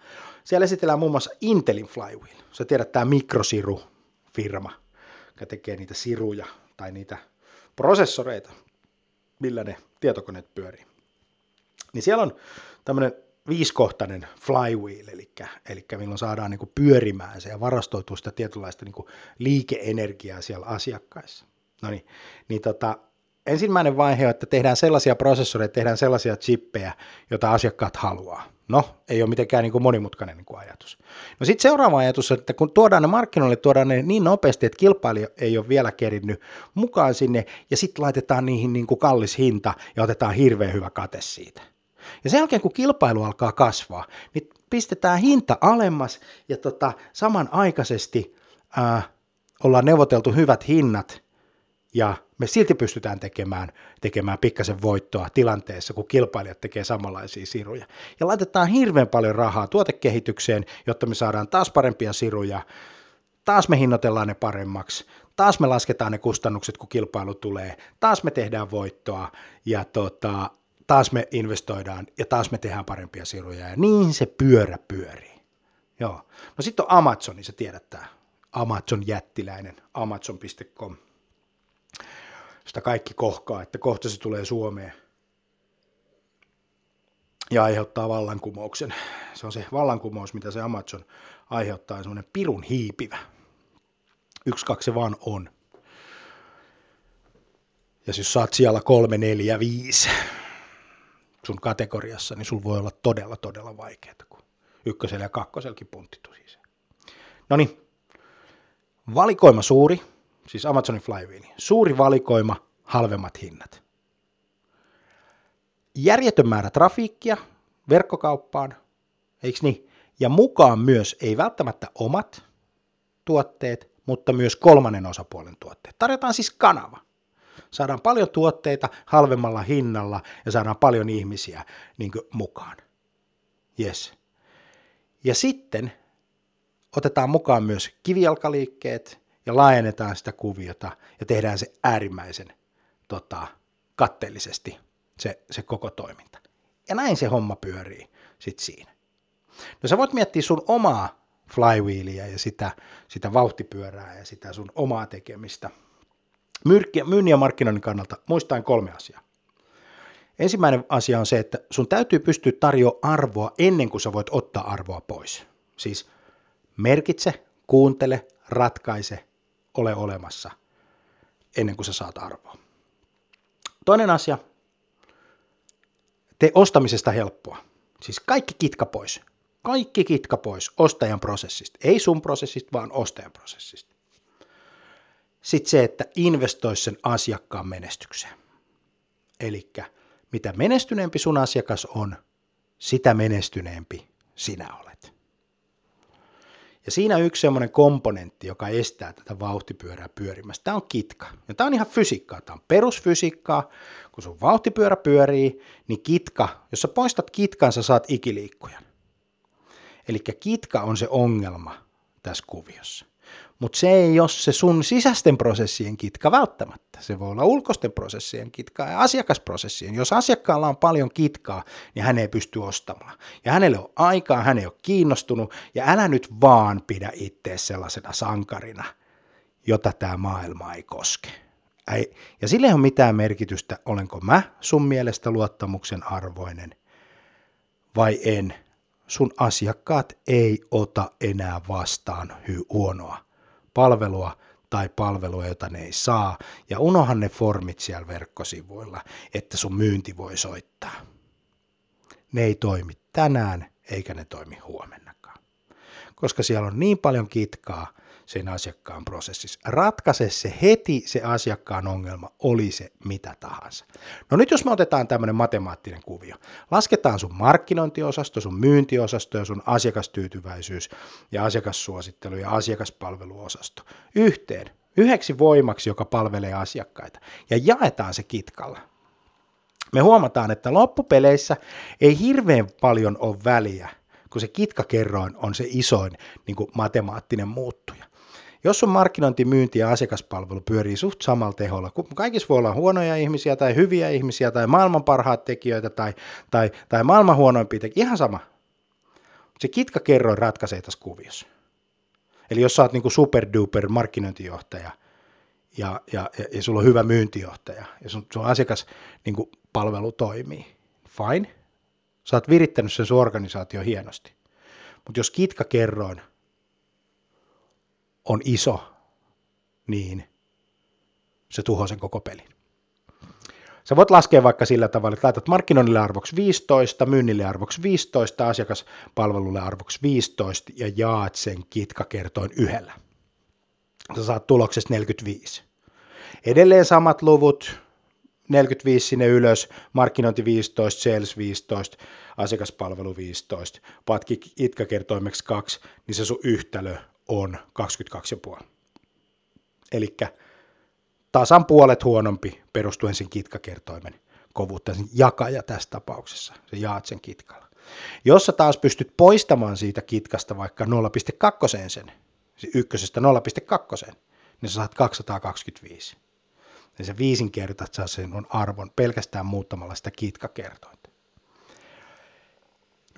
siellä esitellään muun muassa Intelin flywheel. Sä tiedät, tämä mikrosiru-firma, joka tekee niitä siruja tai niitä prosessoreita, millä ne tietokoneet pyörii. Niin siellä on tämmöinen viiskohtainen flywheel, eli, eli milloin saadaan niin pyörimään se ja varastoituu sitä tietynlaista niin liikeenergiaa siellä asiakkaissa. No niin, niin tota, ensimmäinen vaihe on, että tehdään sellaisia prosessoreita, tehdään sellaisia chippejä, joita asiakkaat haluaa. No, ei ole mitenkään niin kuin monimutkainen niin kuin ajatus. No sitten seuraava ajatus on, että kun tuodaan ne markkinoille, tuodaan ne niin nopeasti, että kilpailija ei ole vielä kerinnyt mukaan sinne, ja sitten laitetaan niihin niin kuin kallis hinta ja otetaan hirveän hyvä kate siitä. Ja sen jälkeen, kun kilpailu alkaa kasvaa, niin pistetään hinta alemmas ja tota, samanaikaisesti ää, ollaan neuvoteltu hyvät hinnat ja me silti pystytään tekemään, tekemään pikkasen voittoa tilanteessa, kun kilpailijat tekee samanlaisia siruja. Ja laitetaan hirveän paljon rahaa tuotekehitykseen, jotta me saadaan taas parempia siruja, taas me hinnoitellaan ne paremmaksi, taas me lasketaan ne kustannukset, kun kilpailu tulee, taas me tehdään voittoa ja tota, taas me investoidaan ja taas me tehdään parempia siruja ja niin se pyörä pyörii. Joo. No sitten on Amazon, niin se tiedät tämä Amazon jättiläinen, amazon.com. Sitä kaikki kohkaa, että kohta se tulee Suomeen ja aiheuttaa vallankumouksen. Se on se vallankumous, mitä se Amazon aiheuttaa, semmoinen pirun hiipivä. Yksi, kaksi se vaan on. Ja jos saat siellä kolme, neljä, viisi, sun kategoriassa, niin sulla voi olla todella, todella vaikeaa, kun ykkösellä ja kakkosellakin punttitu siis. No niin, valikoima suuri, siis Amazonin Flywheel, suuri valikoima, halvemmat hinnat. Järjetön määrä trafiikkia verkkokauppaan, eikö niin? Ja mukaan myös ei välttämättä omat tuotteet, mutta myös kolmannen osapuolen tuotteet. Tarjotaan siis kanava saadaan paljon tuotteita halvemmalla hinnalla ja saadaan paljon ihmisiä niin mukaan. Yes. Ja sitten otetaan mukaan myös kivijalkaliikkeet ja laajennetaan sitä kuviota ja tehdään se äärimmäisen tota, katteellisesti se, se koko toiminta. Ja näin se homma pyörii sitten siinä. No sä voit miettiä sun omaa flywheelia ja sitä, sitä vauhtipyörää ja sitä sun omaa tekemistä – myynnin ja markkinoinnin kannalta muistaen kolme asiaa. Ensimmäinen asia on se, että sun täytyy pystyä tarjoamaan arvoa ennen kuin sä voit ottaa arvoa pois. Siis merkitse, kuuntele, ratkaise, ole olemassa ennen kuin sä saat arvoa. Toinen asia, tee ostamisesta helppoa. Siis kaikki kitka pois. Kaikki kitka pois ostajan prosessista. Ei sun prosessista, vaan ostajan prosessista. Sitten se, että investoisi sen asiakkaan menestykseen. Eli mitä menestyneempi sun asiakas on, sitä menestyneempi sinä olet. Ja siinä yksi semmoinen komponentti, joka estää tätä vauhtipyörää pyörimästä, tämä on kitka. Ja tämä on ihan fysiikkaa, tämä on perusfysiikkaa. Kun sun vauhtipyörä pyörii, niin kitka, jos sä poistat kitkan, sä saat ikiliikkujan. Eli kitka on se ongelma tässä kuviossa. Mutta se ei ole se sun sisäisten prosessien kitka välttämättä. Se voi olla ulkoisten prosessien kitka ja asiakasprosessien. Jos asiakkaalla on paljon kitkaa, niin hän ei pysty ostamaan. Ja hänelle on aikaa, hän ei ole kiinnostunut, ja älä nyt vaan pidä itse sellaisena sankarina, jota tämä maailma ei koske. Ei. Ja sille ei ole mitään merkitystä, olenko mä sun mielestä luottamuksen arvoinen vai en. sun asiakkaat ei ota enää vastaan hy- huonoa palvelua tai palvelua, jota ne ei saa, ja unohan ne formit siellä verkkosivuilla, että sun myynti voi soittaa. Ne ei toimi tänään, eikä ne toimi huomennakaan. Koska siellä on niin paljon kitkaa sen asiakkaan prosessissa. Ratkaise se heti se asiakkaan ongelma, oli se mitä tahansa. No nyt jos me otetaan tämmöinen matemaattinen kuvio. Lasketaan sun markkinointiosasto, sun myyntiosasto ja sun asiakastyytyväisyys ja asiakassuosittelu ja asiakaspalveluosasto yhteen yhdeksi voimaksi, joka palvelee asiakkaita ja jaetaan se kitkalla. Me huomataan, että loppupeleissä ei hirveän paljon ole väliä, kun se kitkakerroin on se isoin niin kuin matemaattinen muuttuja. Jos sun markkinointi, myynti ja asiakaspalvelu pyörii suht samalla teholla, kun kaikissa voi olla huonoja ihmisiä tai hyviä ihmisiä tai maailman parhaat tekijöitä tai, tai, tai maailman huonoimpia tekijöitä, ihan sama. Se kitkakerroin ratkaisee tässä kuviossa. Eli jos sä oot niin superduper markkinointijohtaja ja, ja, ja, ja sulla on hyvä myyntijohtaja ja sun, sun asiakas niin palvelu toimii, fine. Sä oot virittänyt sen sun organisaatio hienosti. Mutta jos kitkakerroin on iso, niin se tuhoaa sen koko pelin. Sä voit laskea vaikka sillä tavalla, että laitat markkinoinnille arvoksi 15, myynnille arvoksi 15, asiakaspalvelulle arvoksi 15 ja jaat sen kitkakertoin yhdellä. Sä saat tuloksesta 45. Edelleen samat luvut, 45 sinne ylös, markkinointi 15, sales 15, asiakaspalvelu 15, patki kitkakertoimeksi 2, niin se sun yhtälö on 22,5. Eli tasan puolet huonompi perustuen sen kitkakertoimen kovuutta, sen jakaja tässä tapauksessa, se jaat sen kitkalla. Jos sä taas pystyt poistamaan siitä kitkasta vaikka 0,2 sen, ykkösestä 0,2, niin sä saat 225. Ja se viisinkertaat saa sen on arvon pelkästään muuttamalla sitä kitkakertointa.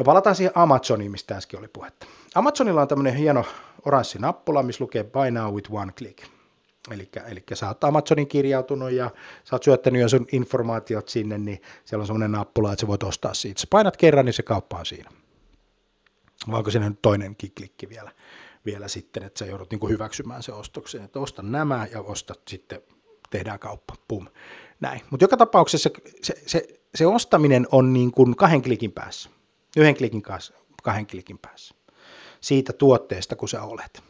No palataan siihen Amazoniin, mistä äsken oli puhetta. Amazonilla on tämmöinen hieno oranssi nappula, missä lukee Buy Now with One Click. Eli, sä oot Amazonin kirjautunut ja sä oot syöttänyt jo sun informaatiot sinne, niin siellä on semmoinen nappula, että sä voit ostaa siitä. Sä painat kerran, niin se kauppa on siinä. Vai onko siinä nyt toinenkin klikki vielä, vielä sitten, että sä joudut niin hyväksymään se ostoksen, että osta nämä ja ostat sitten, tehdään kauppa, pum, näin. Mutta joka tapauksessa se, se, se, se ostaminen on niin kuin kahden klikin päässä, yhden klikin kanssa, kahden klikin päässä siitä tuotteesta, kun sä olet.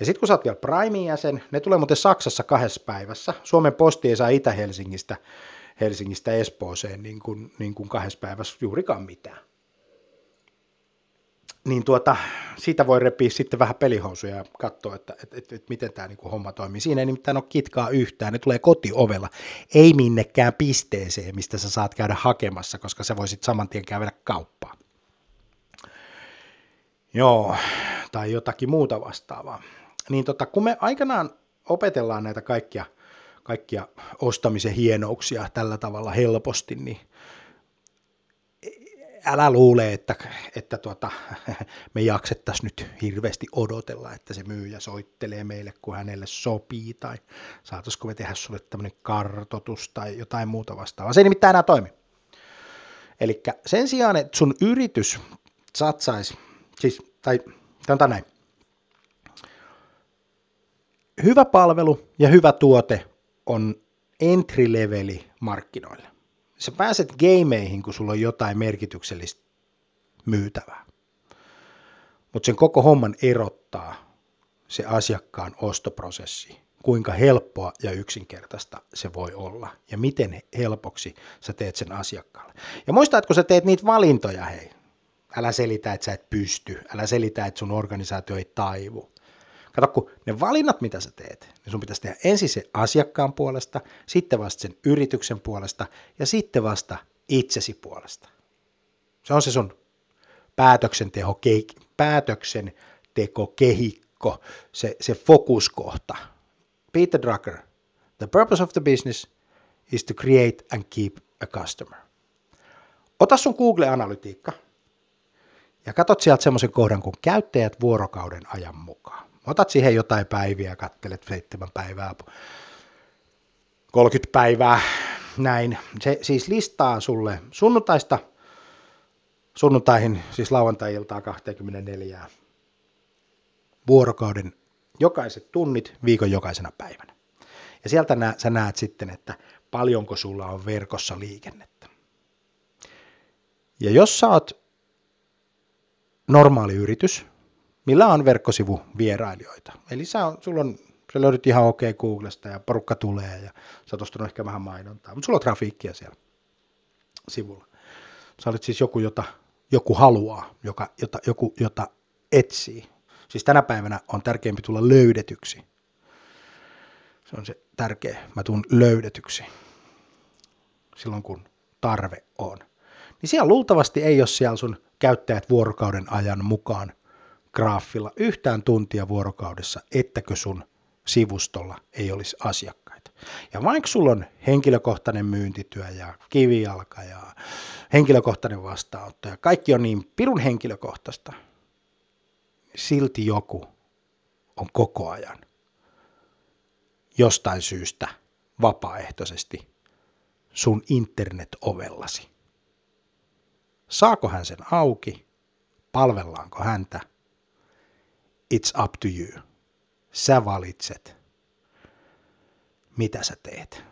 Ja sitten kun sä oot vielä Primein jäsen, ne tulee muuten Saksassa kahdessa päivässä. Suomen posti ei saa Itä-Helsingistä Helsingistä Espooseen niin kuin, niin kuin kahdessa päivässä juurikaan mitään. Niin tuota, siitä voi repiä sitten vähän pelihousuja ja katsoa, että, että, että, että miten tämä niin homma toimii. Siinä ei nimittäin ole kitkaa yhtään, ne tulee kotiovella, ei minnekään pisteeseen, mistä sä saat käydä hakemassa, koska sä voisit saman tien käydä kauppaan. Joo, tai jotakin muuta vastaavaa. Niin tota, kun me aikanaan opetellaan näitä kaikkia, kaikkia ostamisen hienouksia tällä tavalla helposti, niin älä luule, että, että tuota, me jaksettaisiin nyt hirveästi odotella, että se myyjä soittelee meille, kun hänelle sopii, tai saataisiko me tehdä sulle tämmöinen kartotus tai jotain muuta vastaavaa. Se ei nimittäin enää toimi. Eli sen sijaan, että sun yritys satsaisi siis, tai sanotaan näin, hyvä palvelu ja hyvä tuote on entry-leveli markkinoille. Sä pääset gameihin, kun sulla on jotain merkityksellistä myytävää. Mutta sen koko homman erottaa se asiakkaan ostoprosessi, kuinka helppoa ja yksinkertaista se voi olla ja miten helpoksi sä teet sen asiakkaalle. Ja muista, sä teet niitä valintoja, hei, Älä selitä, että sä et pysty. Älä selitä, että sun organisaatio ei taivu. Kato, kun ne valinnat, mitä sä teet, niin sun pitäisi tehdä ensin se asiakkaan puolesta, sitten vasta sen yrityksen puolesta ja sitten vasta itsesi puolesta. Se on se sun päätöksenteko, kehikko, se, se fokuskohta. Peter Drucker, the purpose of the business is to create and keep a customer. Ota sun Google-analytiikka, ja katot sieltä semmoisen kohdan kuin käyttäjät vuorokauden ajan mukaan. Otat siihen jotain päiviä, kattelet seitsemän päivää, 30 päivää, näin. Se siis listaa sulle sunnuntaista sunnuntaihin, siis lauantai-iltaa 24 vuorokauden jokaiset tunnit viikon jokaisena päivänä. Ja sieltä nä, sä näet sitten, että paljonko sulla on verkossa liikennettä. Ja jos sä oot normaali yritys, millä on verkkosivu vierailijoita, eli sä on, sulla on, sä löydät ihan okei okay Googlesta ja porukka tulee ja sä oot ehkä vähän mainontaa, mutta sulla on trafiikkia siellä sivulla. Sä olet siis joku, jota joku haluaa, joka, jota, joku, jota etsii. Siis tänä päivänä on tärkeämpi tulla löydetyksi. Se on se tärkeä. Mä tuun löydetyksi silloin, kun tarve on. Niin siellä luultavasti ei ole siellä sun käyttäjät vuorokauden ajan mukaan graafilla yhtään tuntia vuorokaudessa, ettäkö sun sivustolla ei olisi asiakkaita. Ja vaikka sulla on henkilökohtainen myyntityö ja kivijalka ja henkilökohtainen vastaanotto ja kaikki on niin pirun henkilökohtaista, silti joku on koko ajan jostain syystä vapaaehtoisesti sun internet-ovellasi. Saako hän sen auki? Palvellaanko häntä? It's up to you. Sä valitset, mitä sä teet.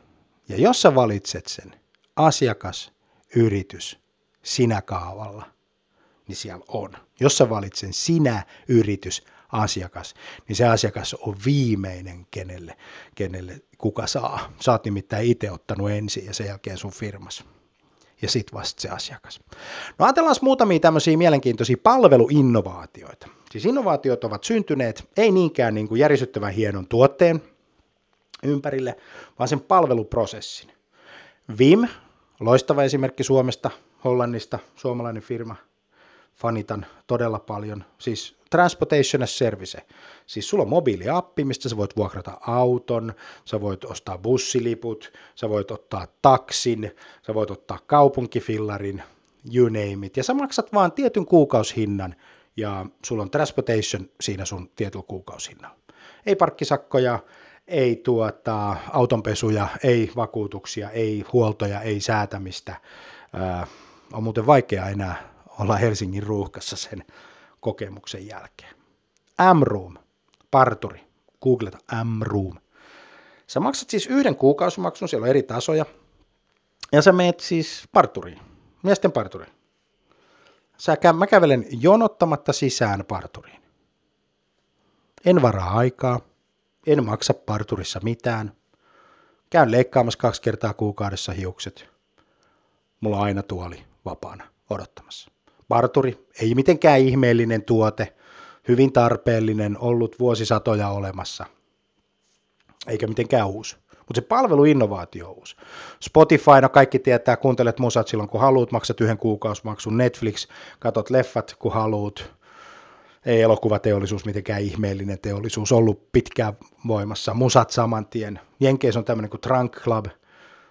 Ja jos sä valitset sen asiakas, yritys, sinä kaavalla, niin siellä on. Jos sä valitsen sinä, yritys, asiakas, niin se asiakas on viimeinen, kenelle, kenelle kuka saa. Sä oot nimittäin itse ottanut ensin ja sen jälkeen sun firmas. Ja sit vasta se asiakas. No ajatellaan muutamia tämmöisiä mielenkiintoisia palveluinnovaatioita. Siis innovaatiot ovat syntyneet ei niinkään niin kuin järisyttävän hienon tuotteen ympärille, vaan sen palveluprosessin. Vim, loistava esimerkki Suomesta, Hollannista, suomalainen firma, fanitan todella paljon. Siis Transportation as Service. Siis sulla on mobiiliappi, mistä sä voit vuokrata auton, sä voit ostaa bussiliput, sä voit ottaa taksin, sä voit ottaa kaupunkifillarin, you name it. Ja sä maksat vaan tietyn kuukaushinnan ja sulla on transportation siinä sun tietyllä kuukausihinnalla. Ei parkkisakkoja, ei tuota, autonpesuja, ei vakuutuksia, ei huoltoja, ei säätämistä. Ää, on muuten vaikea enää olla Helsingin ruuhkassa sen kokemuksen jälkeen. M-Room, parturi, googleta M-Room. Sä maksat siis yhden kuukausimaksun, siellä on eri tasoja, ja sä meet siis parturiin, miesten parturiin. Sä, mä kävelen jonottamatta sisään parturiin. En varaa aikaa, en maksa parturissa mitään. Käyn leikkaamassa kaksi kertaa kuukaudessa hiukset. Mulla on aina tuoli vapaana odottamassa. Parturi ei mitenkään ihmeellinen tuote, hyvin tarpeellinen, ollut vuosisatoja olemassa, eikä mitenkään uusi. Mutta se palveluinnovaatio on uusi. Spotify, no kaikki tietää, kuuntelet musat silloin kun haluat, maksat yhden kuukausimaksun, Netflix, katot leffat kun haluat, ei elokuvateollisuus mitenkään ihmeellinen teollisuus, ollut pitkään voimassa, musat saman tien. Jenkeissä on tämmöinen kuin Trunk Club,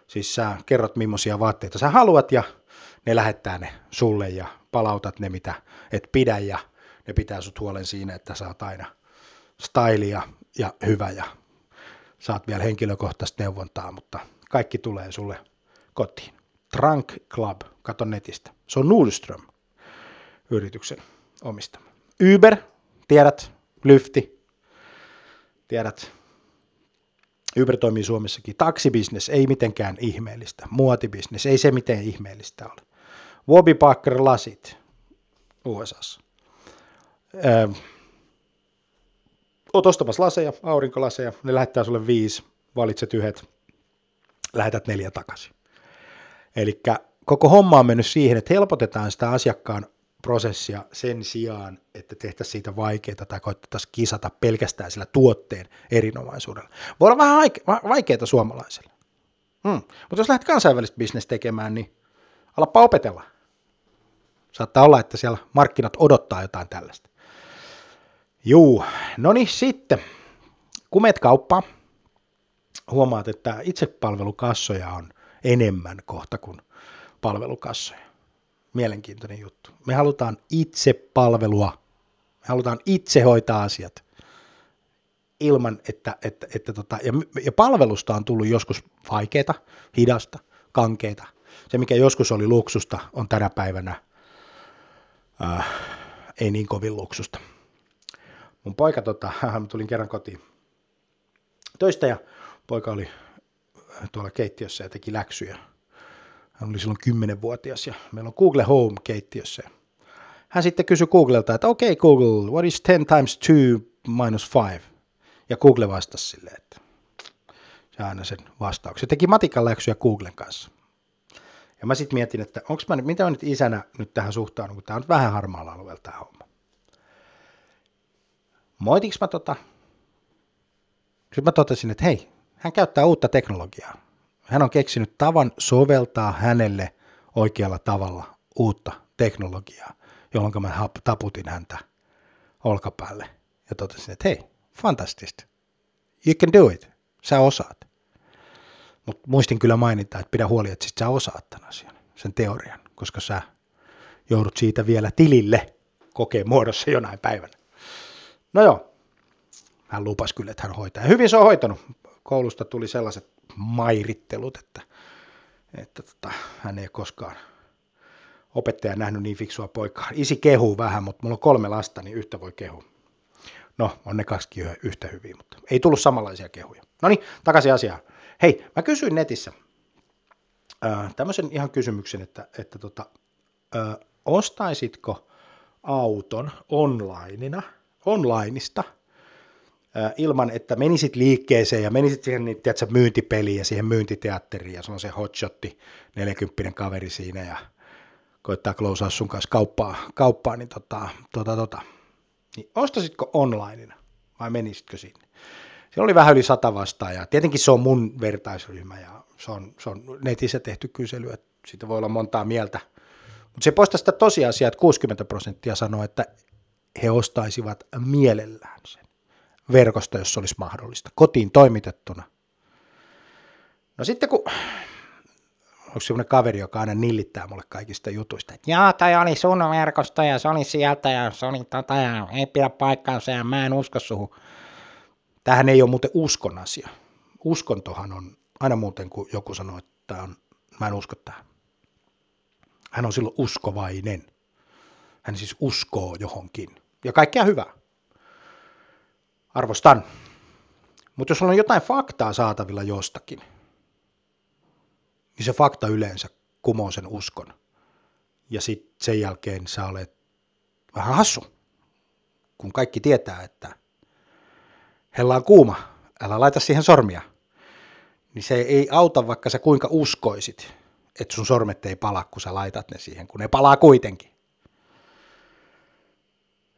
siis sä kerrot millaisia vaatteita sä haluat ja ne lähettää ne sulle ja palautat ne mitä et pidä ja ne pitää sut huolen siinä, että sä oot aina stylia ja hyvä ja saat vielä henkilökohtaista neuvontaa, mutta kaikki tulee sulle kotiin. Trunk Club, kato netistä. Se on Nordström yrityksen omistama. Uber, tiedät, Lyfti, tiedät, Uber toimii Suomessakin. Taksibisnes ei mitenkään ihmeellistä. Muotibisnes ei se miten ihmeellistä ole. Warby Parker lasit USAssa. Öö, oot ostamassa laseja, aurinkolaseja, ne lähettää sulle viisi, valitset yhdet, lähetät neljä takaisin. Eli koko homma on mennyt siihen, että helpotetaan sitä asiakkaan prosessia sen sijaan, että tehtäisiin siitä vaikeaa tai koettaisiin kisata pelkästään sillä tuotteen erinomaisuudella. Voi olla vähän vaikeaa suomalaisille. Hmm. Mutta jos lähdet kansainvälistä bisnestä tekemään, niin alappa opetella. Saattaa olla, että siellä markkinat odottaa jotain tällaista. Juu, no niin sitten, kun meet kauppaan, huomaat, että itsepalvelukassoja on enemmän kohta kuin palvelukassoja. Mielenkiintoinen juttu. Me halutaan itse palvelua, me halutaan itse hoitaa asiat ilman, että, että, että tota, ja, ja palvelusta on tullut joskus vaikeita, hidasta, kankeita. Se, mikä joskus oli luksusta, on tänä päivänä äh, ei niin kovin luksusta. Mun poika, tota, tulin kerran kotiin töistä ja poika oli tuolla keittiössä ja teki läksyjä. Hän oli silloin 10-vuotias ja meillä on Google Home keittiössä. Hän sitten kysyi Googlelta, että okei okay, Google, what is 10 times 2 minus 5? Ja Google vastasi silleen, että se aina sen vastauksen. Se teki matikan läksyjä Googlen kanssa. Ja mä sitten mietin, että onko mä, mitä mä nyt isänä nyt tähän suhtaudun, kun tämä on nyt vähän harmaalla alueella tämä homma. Moitiks mä tota? Sitten mä totesin, että hei, hän käyttää uutta teknologiaa. Hän on keksinyt tavan soveltaa hänelle oikealla tavalla uutta teknologiaa, jolloin mä taputin häntä olkapäälle ja totesin, että hei, fantastista. You can do it. Sä osaat. Mutta muistin kyllä mainita, että pidä huoli, että sit sä osaat tämän asian, sen teorian, koska sä joudut siitä vielä tilille kokeen muodossa jonain päivänä. No joo, hän lupas kyllä, että hän hoitaa. Ja hyvin se on hoitanut. Koulusta tuli sellaiset mairittelut, että, että tota, hän ei koskaan opettaja nähnyt niin fiksua poikaa. Isi kehuu vähän, mutta mulla on kolme lasta, niin yhtä voi kehua. No, on ne kaksi yhtä hyviä, mutta ei tullut samanlaisia kehuja. No niin, takaisin asiaan. Hei, mä kysyin netissä äh, tämmöisen ihan kysymyksen, että, että tota, äh, ostaisitko auton onlineina, onlineista ilman, että menisit liikkeeseen ja menisit siihen niin, tiedätkö, myyntipeliin ja siihen myyntiteatteriin ja sulla on se hotshotti, 40 kaveri siinä ja koittaa closea sun kanssa kauppaa, kauppaa niin tota, tota, tota. Niin ostasitko onlineina vai menisitkö sinne? Siellä oli vähän yli sata vastaajaa. Tietenkin se on mun vertaisryhmä ja se on, se on netissä tehty kysely, että siitä voi olla montaa mieltä. Mutta se poistaa sitä tosiasiaa, että 60 prosenttia sanoo, että he ostaisivat mielellään sen verkosta, jos se olisi mahdollista, kotiin toimitettuna. No sitten kun onko semmoinen kaveri, joka aina nillittää mulle kaikista jutuista, että joo, tai oli sun verkosta ja se oli sieltä ja se oli tota ja ei pidä paikkaansa ja mä en usko suhun. Tähän ei ole muuten uskon asia. Uskontohan on aina muuten, kun joku sanoo, että on, mä en usko tähän. Hän on silloin uskovainen. Hän siis uskoo johonkin. Ja kaikkea hyvää. Arvostan. Mutta jos on jotain faktaa saatavilla jostakin, niin se fakta yleensä kumoo sen uskon. Ja sitten sen jälkeen sä olet vähän hassu, kun kaikki tietää, että – hella on kuuma, älä laita siihen sormia. Niin se ei auta, vaikka sä kuinka uskoisit, että sun sormet ei pala, kun sä laitat ne siihen, kun ne palaa kuitenkin.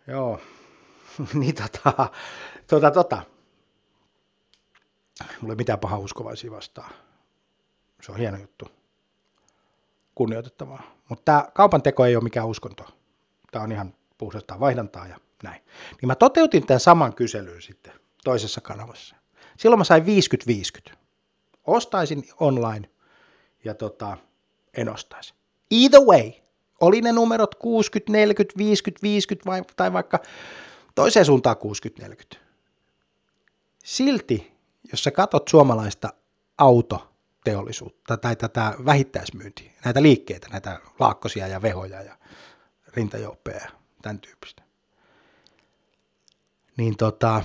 Joo, niin tota, tota, tota. Mulla ei mitään pahaa uskovaisia vastaan. Se on hieno juttu. Kunnioitettavaa. Mutta tämä kaupan teko ei ole mikään uskonto. Tämä on ihan puhdastaan vaihdantaa ja näin. Niin mä toteutin tämän saman kyselyn sitten toisessa kanavassa. Silloin mä sain 50-50. Ostaisin online ja tota, en ostaisi. Either way, oli ne numerot 60, 40, 50, 50 vai, tai vaikka toiseen suuntaan 60, 40. Silti, jos sä katot suomalaista autoteollisuutta tai tätä vähittäismyyntiä, näitä liikkeitä, näitä laakkosia ja vehoja ja rintajouppeja ja tämän tyyppistä, niin tota,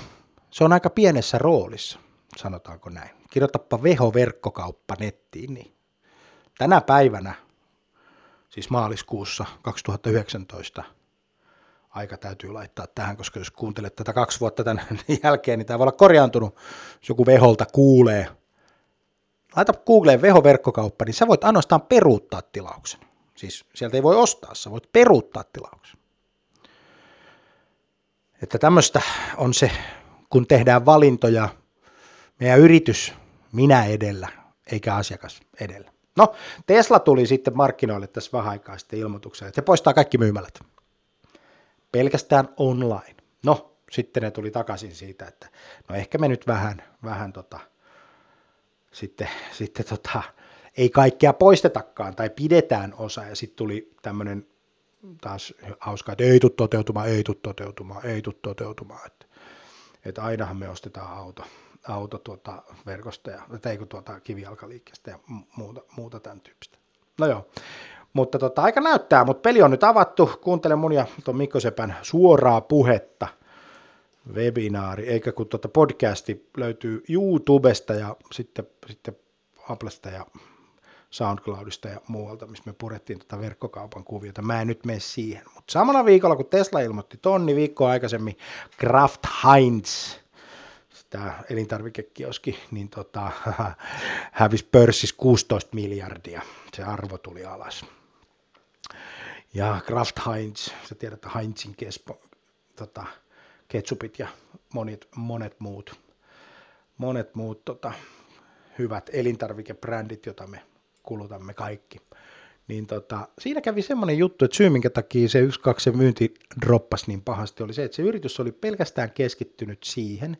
se on aika pienessä roolissa, sanotaanko näin. Kirjoitapa Veho verkkokauppa nettiin, niin tänä päivänä, siis maaliskuussa 2019, aika täytyy laittaa tähän, koska jos kuuntelet tätä kaksi vuotta tämän jälkeen, niin tämä voi olla korjaantunut, jos joku Veholta kuulee. Laita Googleen Veho verkkokauppa, niin sä voit ainoastaan peruuttaa tilauksen. Siis sieltä ei voi ostaa, sä voit peruuttaa tilauksen. Että tämmöistä on se kun tehdään valintoja, meidän yritys minä edellä, eikä asiakas edellä. No, Tesla tuli sitten markkinoille tässä vähän aikaa sitten ilmoitukseen, että se poistaa kaikki myymälät. Pelkästään online. No, sitten ne tuli takaisin siitä, että no ehkä me nyt vähän, vähän tota, sitten, sitten tota, ei kaikkea poistetakaan tai pidetään osa ja sitten tuli tämmöinen taas hauska, että ei tule toteutumaan, ei tule toteutumaan, ei tule toteutumaan. Että että ainahan me ostetaan auto, auto tuota verkosta ja, tai tuota kivijalkaliikkeestä ja muuta, muuta tämän tyyppistä. No joo, Mutta tota, aika näyttää, mutta peli on nyt avattu. Kuuntele mun ja tuon Mikko Sepän suoraa puhetta webinaari, eikä kun tuota podcasti löytyy YouTubesta ja sitten, sitten Applesta ja SoundCloudista ja muualta, missä me purettiin tätä verkkokaupan kuviota. Mä en nyt mene siihen, mutta samana viikolla, kun Tesla ilmoitti tonni viikkoa aikaisemmin Kraft Heinz, tämä elintarvikekioski, niin tota, hävisi pörssissä 16 miljardia. Se arvo tuli alas. Ja Kraft Heinz, sä tiedät, että Heinzin kespo, tota, ketsupit ja monet, monet muut, monet muut tota, hyvät elintarvikebrändit, joita me kulutamme kaikki. Niin tota, siinä kävi semmoinen juttu, että syy minkä takia se yksi, kaksi se myynti droppasi niin pahasti oli se, että se yritys oli pelkästään keskittynyt siihen,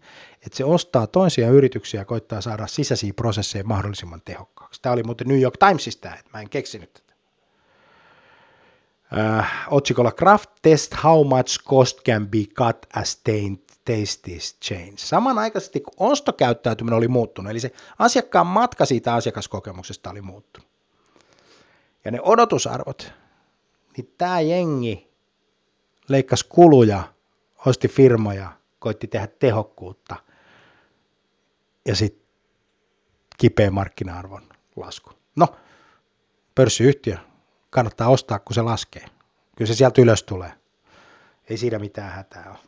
että se ostaa toisia yrityksiä ja koittaa saada sisäisiä prosesseja mahdollisimman tehokkaaksi. Tämä oli muuten New York Timesista, että mä en keksinyt tätä. Äh, otsikolla Kraft test how much cost can be cut as tasties change. Samanaikaisesti kun ostokäyttäytyminen oli muuttunut, eli se asiakkaan matka siitä asiakaskokemuksesta oli muuttunut. Ja ne odotusarvot, niin tämä jengi leikkasi kuluja, osti firmoja, koitti tehdä tehokkuutta ja sitten kipeä markkina-arvon lasku. No, pörssiyhtiö kannattaa ostaa, kun se laskee. Kyllä se sieltä ylös tulee. Ei siinä mitään hätää ole.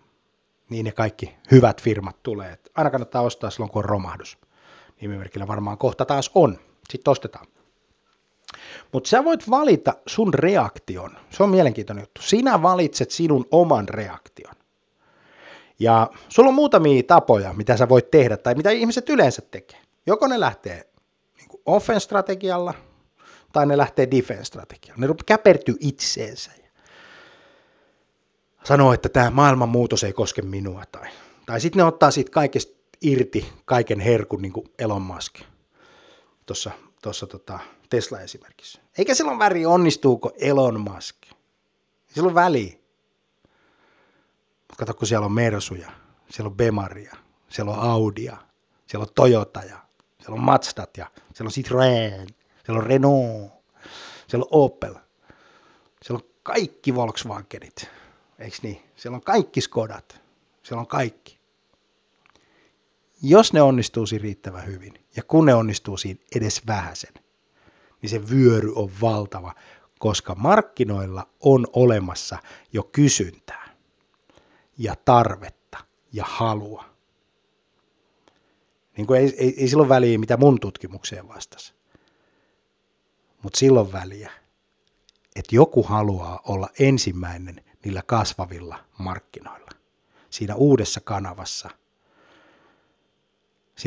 Niin ne kaikki hyvät firmat tulee. Aina kannattaa ostaa silloin, kun on romahdus. Nimimerkillä varmaan kohta taas on. Sitten ostetaan. Mutta sä voit valita sun reaktion. Se on mielenkiintoinen juttu. Sinä valitset sinun oman reaktion. Ja sulla on muutamia tapoja, mitä sä voit tehdä, tai mitä ihmiset yleensä tekee. Joko ne lähtee niin offense-strategialla, tai ne lähtee defense-strategialla. Ne käpertyy itseensä. Sanoo, että tämä maailman muutos ei koske minua. Tai, tai sitten ne ottaa siitä kaikesta irti kaiken herkun, niin kuin Elon Musk. Tuossa tuossa tota Tesla esimerkiksi. Eikä silloin väri onnistuuko Elon Musk. Silloin väli. Kato, kun siellä on Mersuja, siellä on Bemaria, siellä on Audia, siellä on Toyota ja siellä on Mazdat ja siellä on Citroën, siellä on Renault, siellä on Opel, siellä on kaikki Volkswagenit, eikö niin? Siellä on kaikki Skodat, siellä on kaikki. Jos ne onnistuu siinä riittävän hyvin, ja kun ne onnistuu siinä edes vähäsen, niin se vyöry on valtava, koska markkinoilla on olemassa jo kysyntää ja tarvetta ja halua. Niin kuin ei, ei, ei silloin väliä, mitä mun tutkimukseen vastasi. Mutta silloin väliä, että joku haluaa olla ensimmäinen niillä kasvavilla markkinoilla, siinä uudessa kanavassa –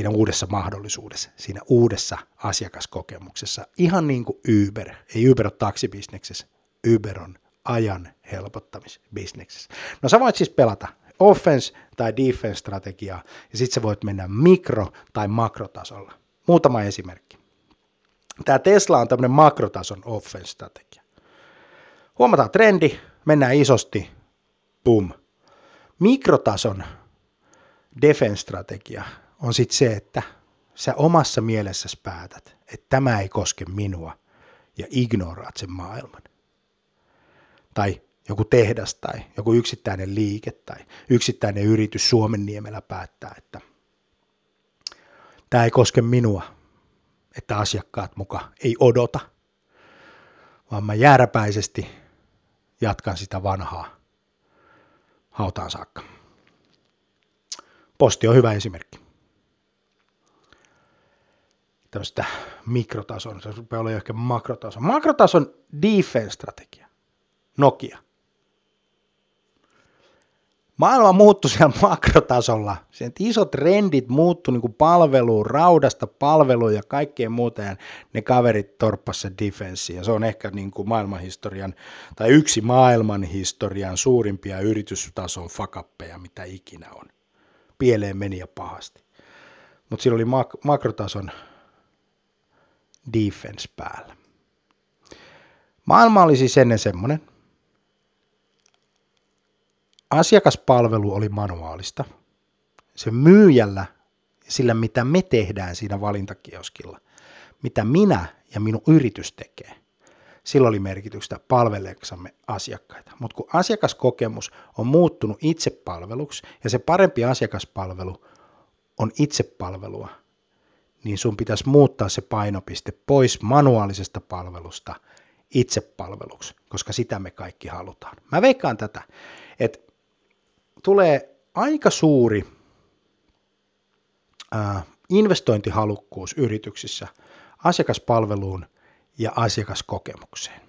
uudessa mahdollisuudessa, siinä uudessa asiakaskokemuksessa. Ihan niin kuin Uber. Ei Uber ole taksibisneksessä, Uber on ajan helpottamisbisneksessä. No sä voit siis pelata offense- tai defense-strategiaa, ja sitten sä voit mennä mikro- tai makrotasolla. Muutama esimerkki. Tämä Tesla on tämmöinen makrotason offense-strategia. Huomataan trendi, mennään isosti, boom. Mikrotason defense-strategia on sitten se, että sä omassa mielessäsi päätät, että tämä ei koske minua ja ignoraat sen maailman. Tai joku tehdas tai joku yksittäinen liike tai yksittäinen yritys Suomen niemellä päättää, että tämä ei koske minua, että asiakkaat muka ei odota, vaan mä jääräpäisesti jatkan sitä vanhaa hautaan saakka. Posti on hyvä esimerkki tämmöistä mikrotason, se rupeaa olla ehkä makrotason. Makrotason defense-strategia, Nokia. Maailma muuttui siellä makrotasolla. Sen isot trendit muuttu niin palveluun, raudasta palveluun ja kaikkeen muuta. Ja ne kaverit torppassa defenssiin. Ja se on ehkä niin kuin maailmanhistorian, tai yksi maailmanhistorian suurimpia yritystason fakappeja, mitä ikinä on. Pieleen meni ja pahasti. Mutta siinä oli mak- makrotason defense päällä. Maailma oli siis ennen semmoinen. Asiakaspalvelu oli manuaalista. Se myyjällä sillä, mitä me tehdään siinä valintakioskilla, mitä minä ja minun yritys tekee, sillä oli merkitystä palveleeksamme asiakkaita. Mutta kun asiakaskokemus on muuttunut itsepalveluksi ja se parempi asiakaspalvelu on itsepalvelua, niin sun pitäisi muuttaa se painopiste pois manuaalisesta palvelusta itsepalveluksi, koska sitä me kaikki halutaan. Mä veikkaan tätä, että tulee aika suuri ää, investointihalukkuus yrityksissä asiakaspalveluun ja asiakaskokemukseen.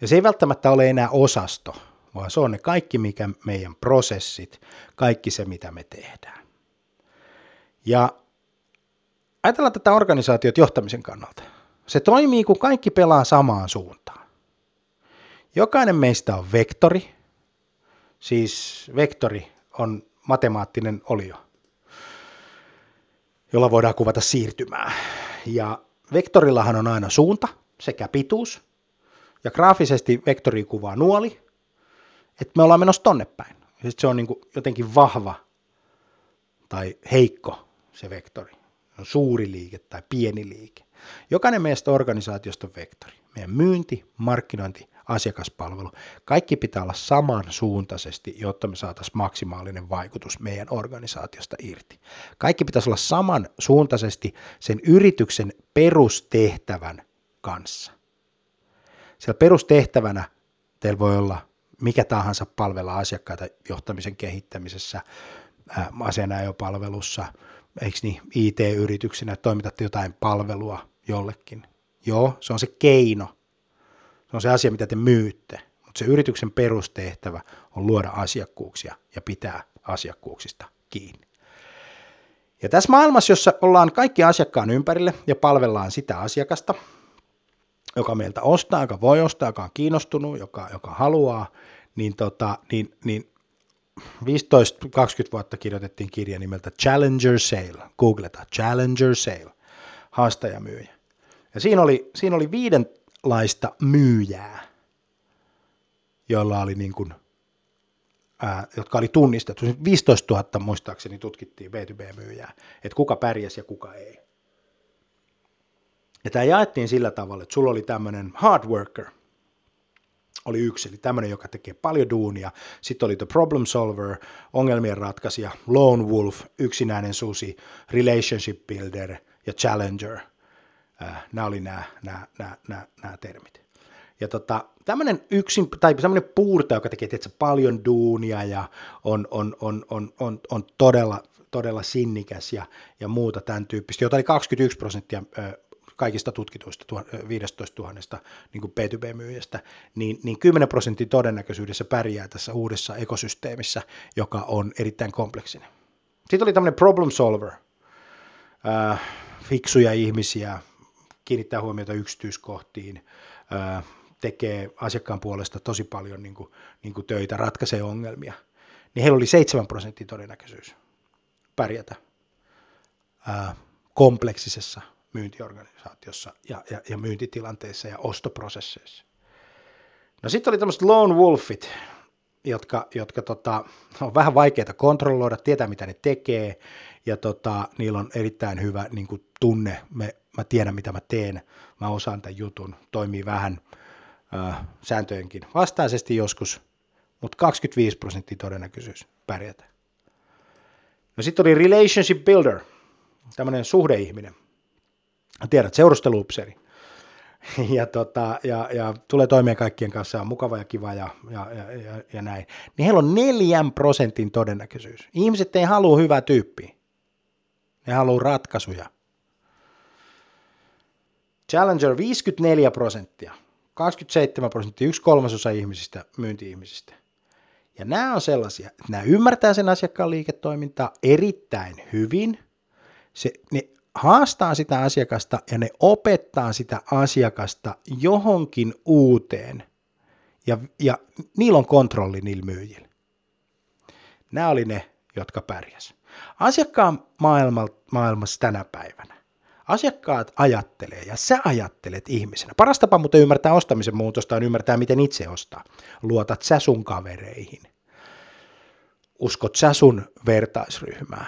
Ja se ei välttämättä ole enää osasto, vaan se on ne kaikki mikä meidän prosessit, kaikki se mitä me tehdään. Ja ajatellaan tätä organisaatiot johtamisen kannalta. Se toimii, kun kaikki pelaa samaan suuntaan. Jokainen meistä on vektori, siis vektori on matemaattinen olio, jolla voidaan kuvata siirtymää. Ja vektorillahan on aina suunta sekä pituus, ja graafisesti vektori kuvaa nuoli, että me ollaan menossa tonne päin. Ja se on niin jotenkin vahva tai heikko se vektori. On suuri liike tai pieni liike. Jokainen meistä organisaatiosta on vektori. Meidän myynti, markkinointi, asiakaspalvelu. Kaikki pitää olla samansuuntaisesti, jotta me saataisiin maksimaalinen vaikutus meidän organisaatiosta irti. Kaikki pitäisi olla samansuuntaisesti sen yrityksen perustehtävän kanssa. Siellä perustehtävänä teillä voi olla mikä tahansa palvella asiakkaita johtamisen kehittämisessä, asianajopalvelussa, eikö niin, IT-yrityksinä, toimitatte jotain palvelua jollekin. Joo, se on se keino – se on se asia, mitä te myytte, mutta se yrityksen perustehtävä on luoda asiakkuuksia ja pitää asiakkuuksista kiinni. Ja tässä maailmassa, jossa ollaan kaikki asiakkaan ympärille ja palvellaan sitä asiakasta, joka meiltä ostaa, joka voi ostaa, joka on kiinnostunut, joka, joka haluaa, niin, tota, niin, niin 15-20 vuotta kirjoitettiin kirja nimeltä Challenger Sale. Googleta Challenger Sale, haastajamyyjä. Ja siinä oli, siinä oli viiden laista myyjää, joilla oli niin kuin, ää, jotka oli tunnistettu. 15 000 muistaakseni tutkittiin B2B-myyjää, että kuka pärjäsi ja kuka ei. Ja tämä jaettiin sillä tavalla, että sulla oli tämmöinen hard worker, oli yksi, eli tämmöinen, joka tekee paljon duunia. Sitten oli the problem solver, ongelmien ratkaisija, lone wolf, yksinäinen susi, relationship builder ja challenger – nämä oli nämä, nämä, nämä, nämä, nämä termit. Ja tota, tämmöinen yksin, tai tämmöinen puurta, joka tekee tietysti, paljon duunia ja on, on, on, on, on, on todella, todella sinnikäs ja, ja muuta tämän tyyppistä, jota oli 21 prosenttia kaikista tutkituista 15 000 niin B2B-myyjästä, niin, niin 10 prosentin todennäköisyydessä pärjää tässä uudessa ekosysteemissä, joka on erittäin kompleksinen. Sitten oli tämmöinen problem solver, äh, fiksuja ihmisiä, kiinnittää huomiota yksityiskohtiin, tekee asiakkaan puolesta tosi paljon niin kuin, niin kuin töitä, ratkaisee ongelmia, niin heillä oli 7 prosentin todennäköisyys pärjätä ää, kompleksisessa myyntiorganisaatiossa ja, ja, ja myyntitilanteissa ja ostoprosesseissa. No sitten oli tämmöiset lone wolfit, jotka, jotka tota, on vähän vaikeita kontrolloida, tietää mitä ne tekee, ja tota, niillä on erittäin hyvä niin kuin, tunne, me, mä tiedän mitä mä teen, mä osaan tämän jutun, toimii vähän äh, sääntöjenkin vastaisesti joskus, mutta 25 prosenttia todennäköisyys pärjätä. No sitten oli relationship builder, tämmöinen suhdeihminen. Tiedät, seurusteluupseri. ja, tota, ja, ja tulee toimeen kaikkien kanssa, on mukava ja kiva ja, ja, ja, ja, ja näin. Niin heillä on neljän prosentin todennäköisyys. Ihmiset ei halua hyvää tyyppiä. Ne haluaa ratkaisuja. Challenger 54 prosenttia, 27 prosenttia, yksi kolmasosa ihmisistä, myynti-ihmisistä. Ja nämä on sellaisia, että nämä ymmärtää sen asiakkaan liiketoimintaa erittäin hyvin. Se, ne haastaa sitä asiakasta ja ne opettaa sitä asiakasta johonkin uuteen. Ja, ja niillä on kontrolli niillä myyjillä. Nämä oli ne, jotka pärjäs. Asiakkaan maailma, maailmassa tänä päivänä Asiakkaat ajattelee ja sä ajattelet ihmisenä. Paras tapa muuten ymmärtää ostamisen muutosta on ymmärtää, miten itse ostaa. Luotat sä sun kavereihin. Uskot sä sun vertaisryhmää.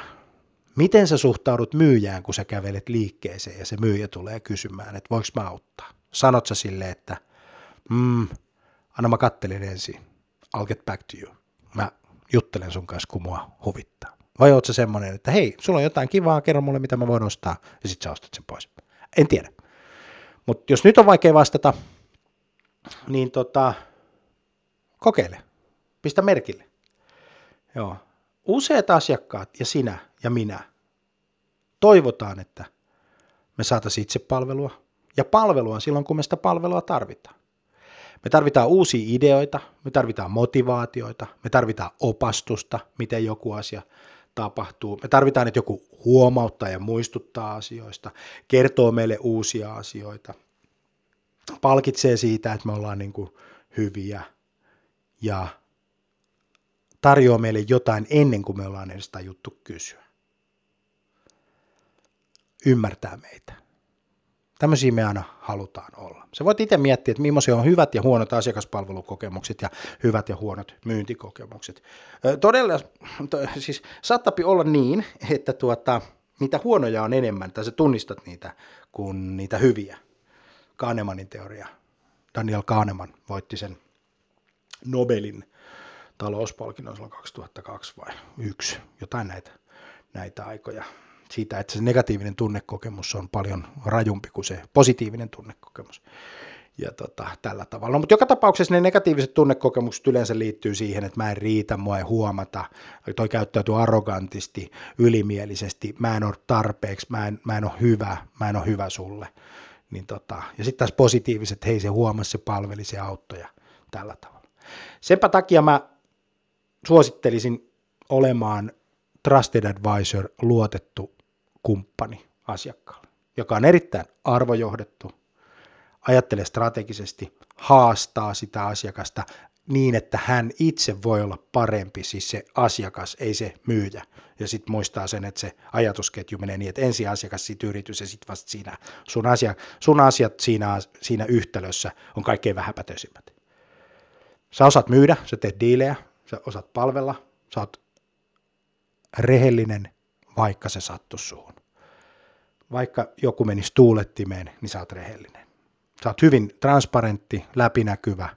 Miten sä suhtaudut myyjään, kun sä kävelet liikkeeseen ja se myyjä tulee kysymään, että voiko mä auttaa? Sanot sä sille, että mm, anna mä kattelin ensin, I'll get back to you. Mä juttelen sun kanssa, kun mua huvittaa. Vai oot sä semmonen, että hei, sulla on jotain kivaa, kerro mulle, mitä mä voin ostaa, ja sit sä ostat sen pois. En tiedä. Mutta jos nyt on vaikea vastata, niin tota, kokeile. Pistä merkille. Joo. Useat asiakkaat ja sinä ja minä toivotaan, että me saataisiin itse palvelua. Ja palvelua silloin, kun me sitä palvelua tarvitaan. Me tarvitaan uusia ideoita, me tarvitaan motivaatioita, me tarvitaan opastusta, miten joku asia tapahtuu. Me tarvitaan, että joku huomauttaa ja muistuttaa asioista, kertoo meille uusia asioita, palkitsee siitä, että me ollaan niin kuin hyviä ja tarjoaa meille jotain ennen kuin me ollaan edes juttu kysyä. Ymmärtää meitä. Tämmöisiä me aina halutaan olla. Se voit itse miettiä, että millaisia on hyvät ja huonot asiakaspalvelukokemukset ja hyvät ja huonot myyntikokemukset. Todella, siis saattapi olla niin, että tuota, niitä huonoja on enemmän, tai sä tunnistat niitä, kuin niitä hyviä. Kahnemanin teoria. Daniel Kahneman voitti sen Nobelin talouspalkinnon silloin 2002 vai yksi, jotain näitä, näitä aikoja. Siitä, että se negatiivinen tunnekokemus on paljon rajumpi kuin se positiivinen tunnekokemus. Ja tota, tällä tavalla. No, mutta joka tapauksessa ne negatiiviset tunnekokemukset yleensä liittyy siihen, että mä en riitä, mua ei huomata, toi käyttäytyy arrogantisti, ylimielisesti, mä en ole tarpeeksi, mä en, mä en ole hyvä, mä en ole hyvä sulle. Niin tota, ja sitten taas positiiviset, hei se huomasi, se palveli, se auttoi ja tällä tavalla. Senpä takia mä suosittelisin olemaan Trusted Advisor luotettu kumppani asiakkaalle, joka on erittäin arvojohdettu, ajattelee strategisesti, haastaa sitä asiakasta niin, että hän itse voi olla parempi, siis se asiakas, ei se myyjä. Ja sitten muistaa sen, että se ajatusketju menee niin, että ensi asiakas, sitten yritys ja sitten vasta siinä, sun, asia, sun asiat siinä, siinä yhtälössä on kaikkein vähäpätöisimmät. Sä osaat myydä, sä teet diilejä, sä osaat palvella, sä oot rehellinen, vaikka se sattu suun. Vaikka joku menisi tuulettimeen, niin sä oot rehellinen. Sä oot hyvin transparentti, läpinäkyvä,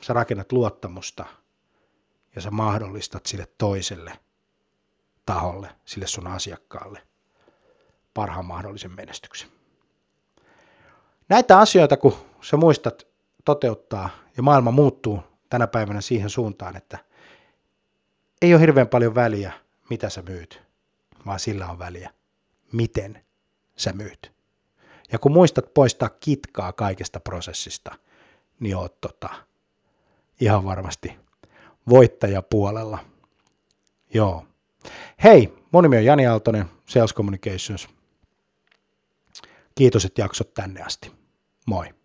sä rakennat luottamusta ja sä mahdollistat sille toiselle taholle, sille sun asiakkaalle parhaan mahdollisen menestyksen. Näitä asioita, kun sä muistat toteuttaa ja maailma muuttuu tänä päivänä siihen suuntaan, että ei ole hirveän paljon väliä, mitä sä myyt, vaan sillä on väliä, miten sä myyt. Ja kun muistat poistaa kitkaa kaikesta prosessista, niin oot tota, ihan varmasti voittajapuolella. Joo. Hei, mun nimi on Jani Aaltonen, Sales Communications. Kiitos, että jaksot tänne asti. Moi.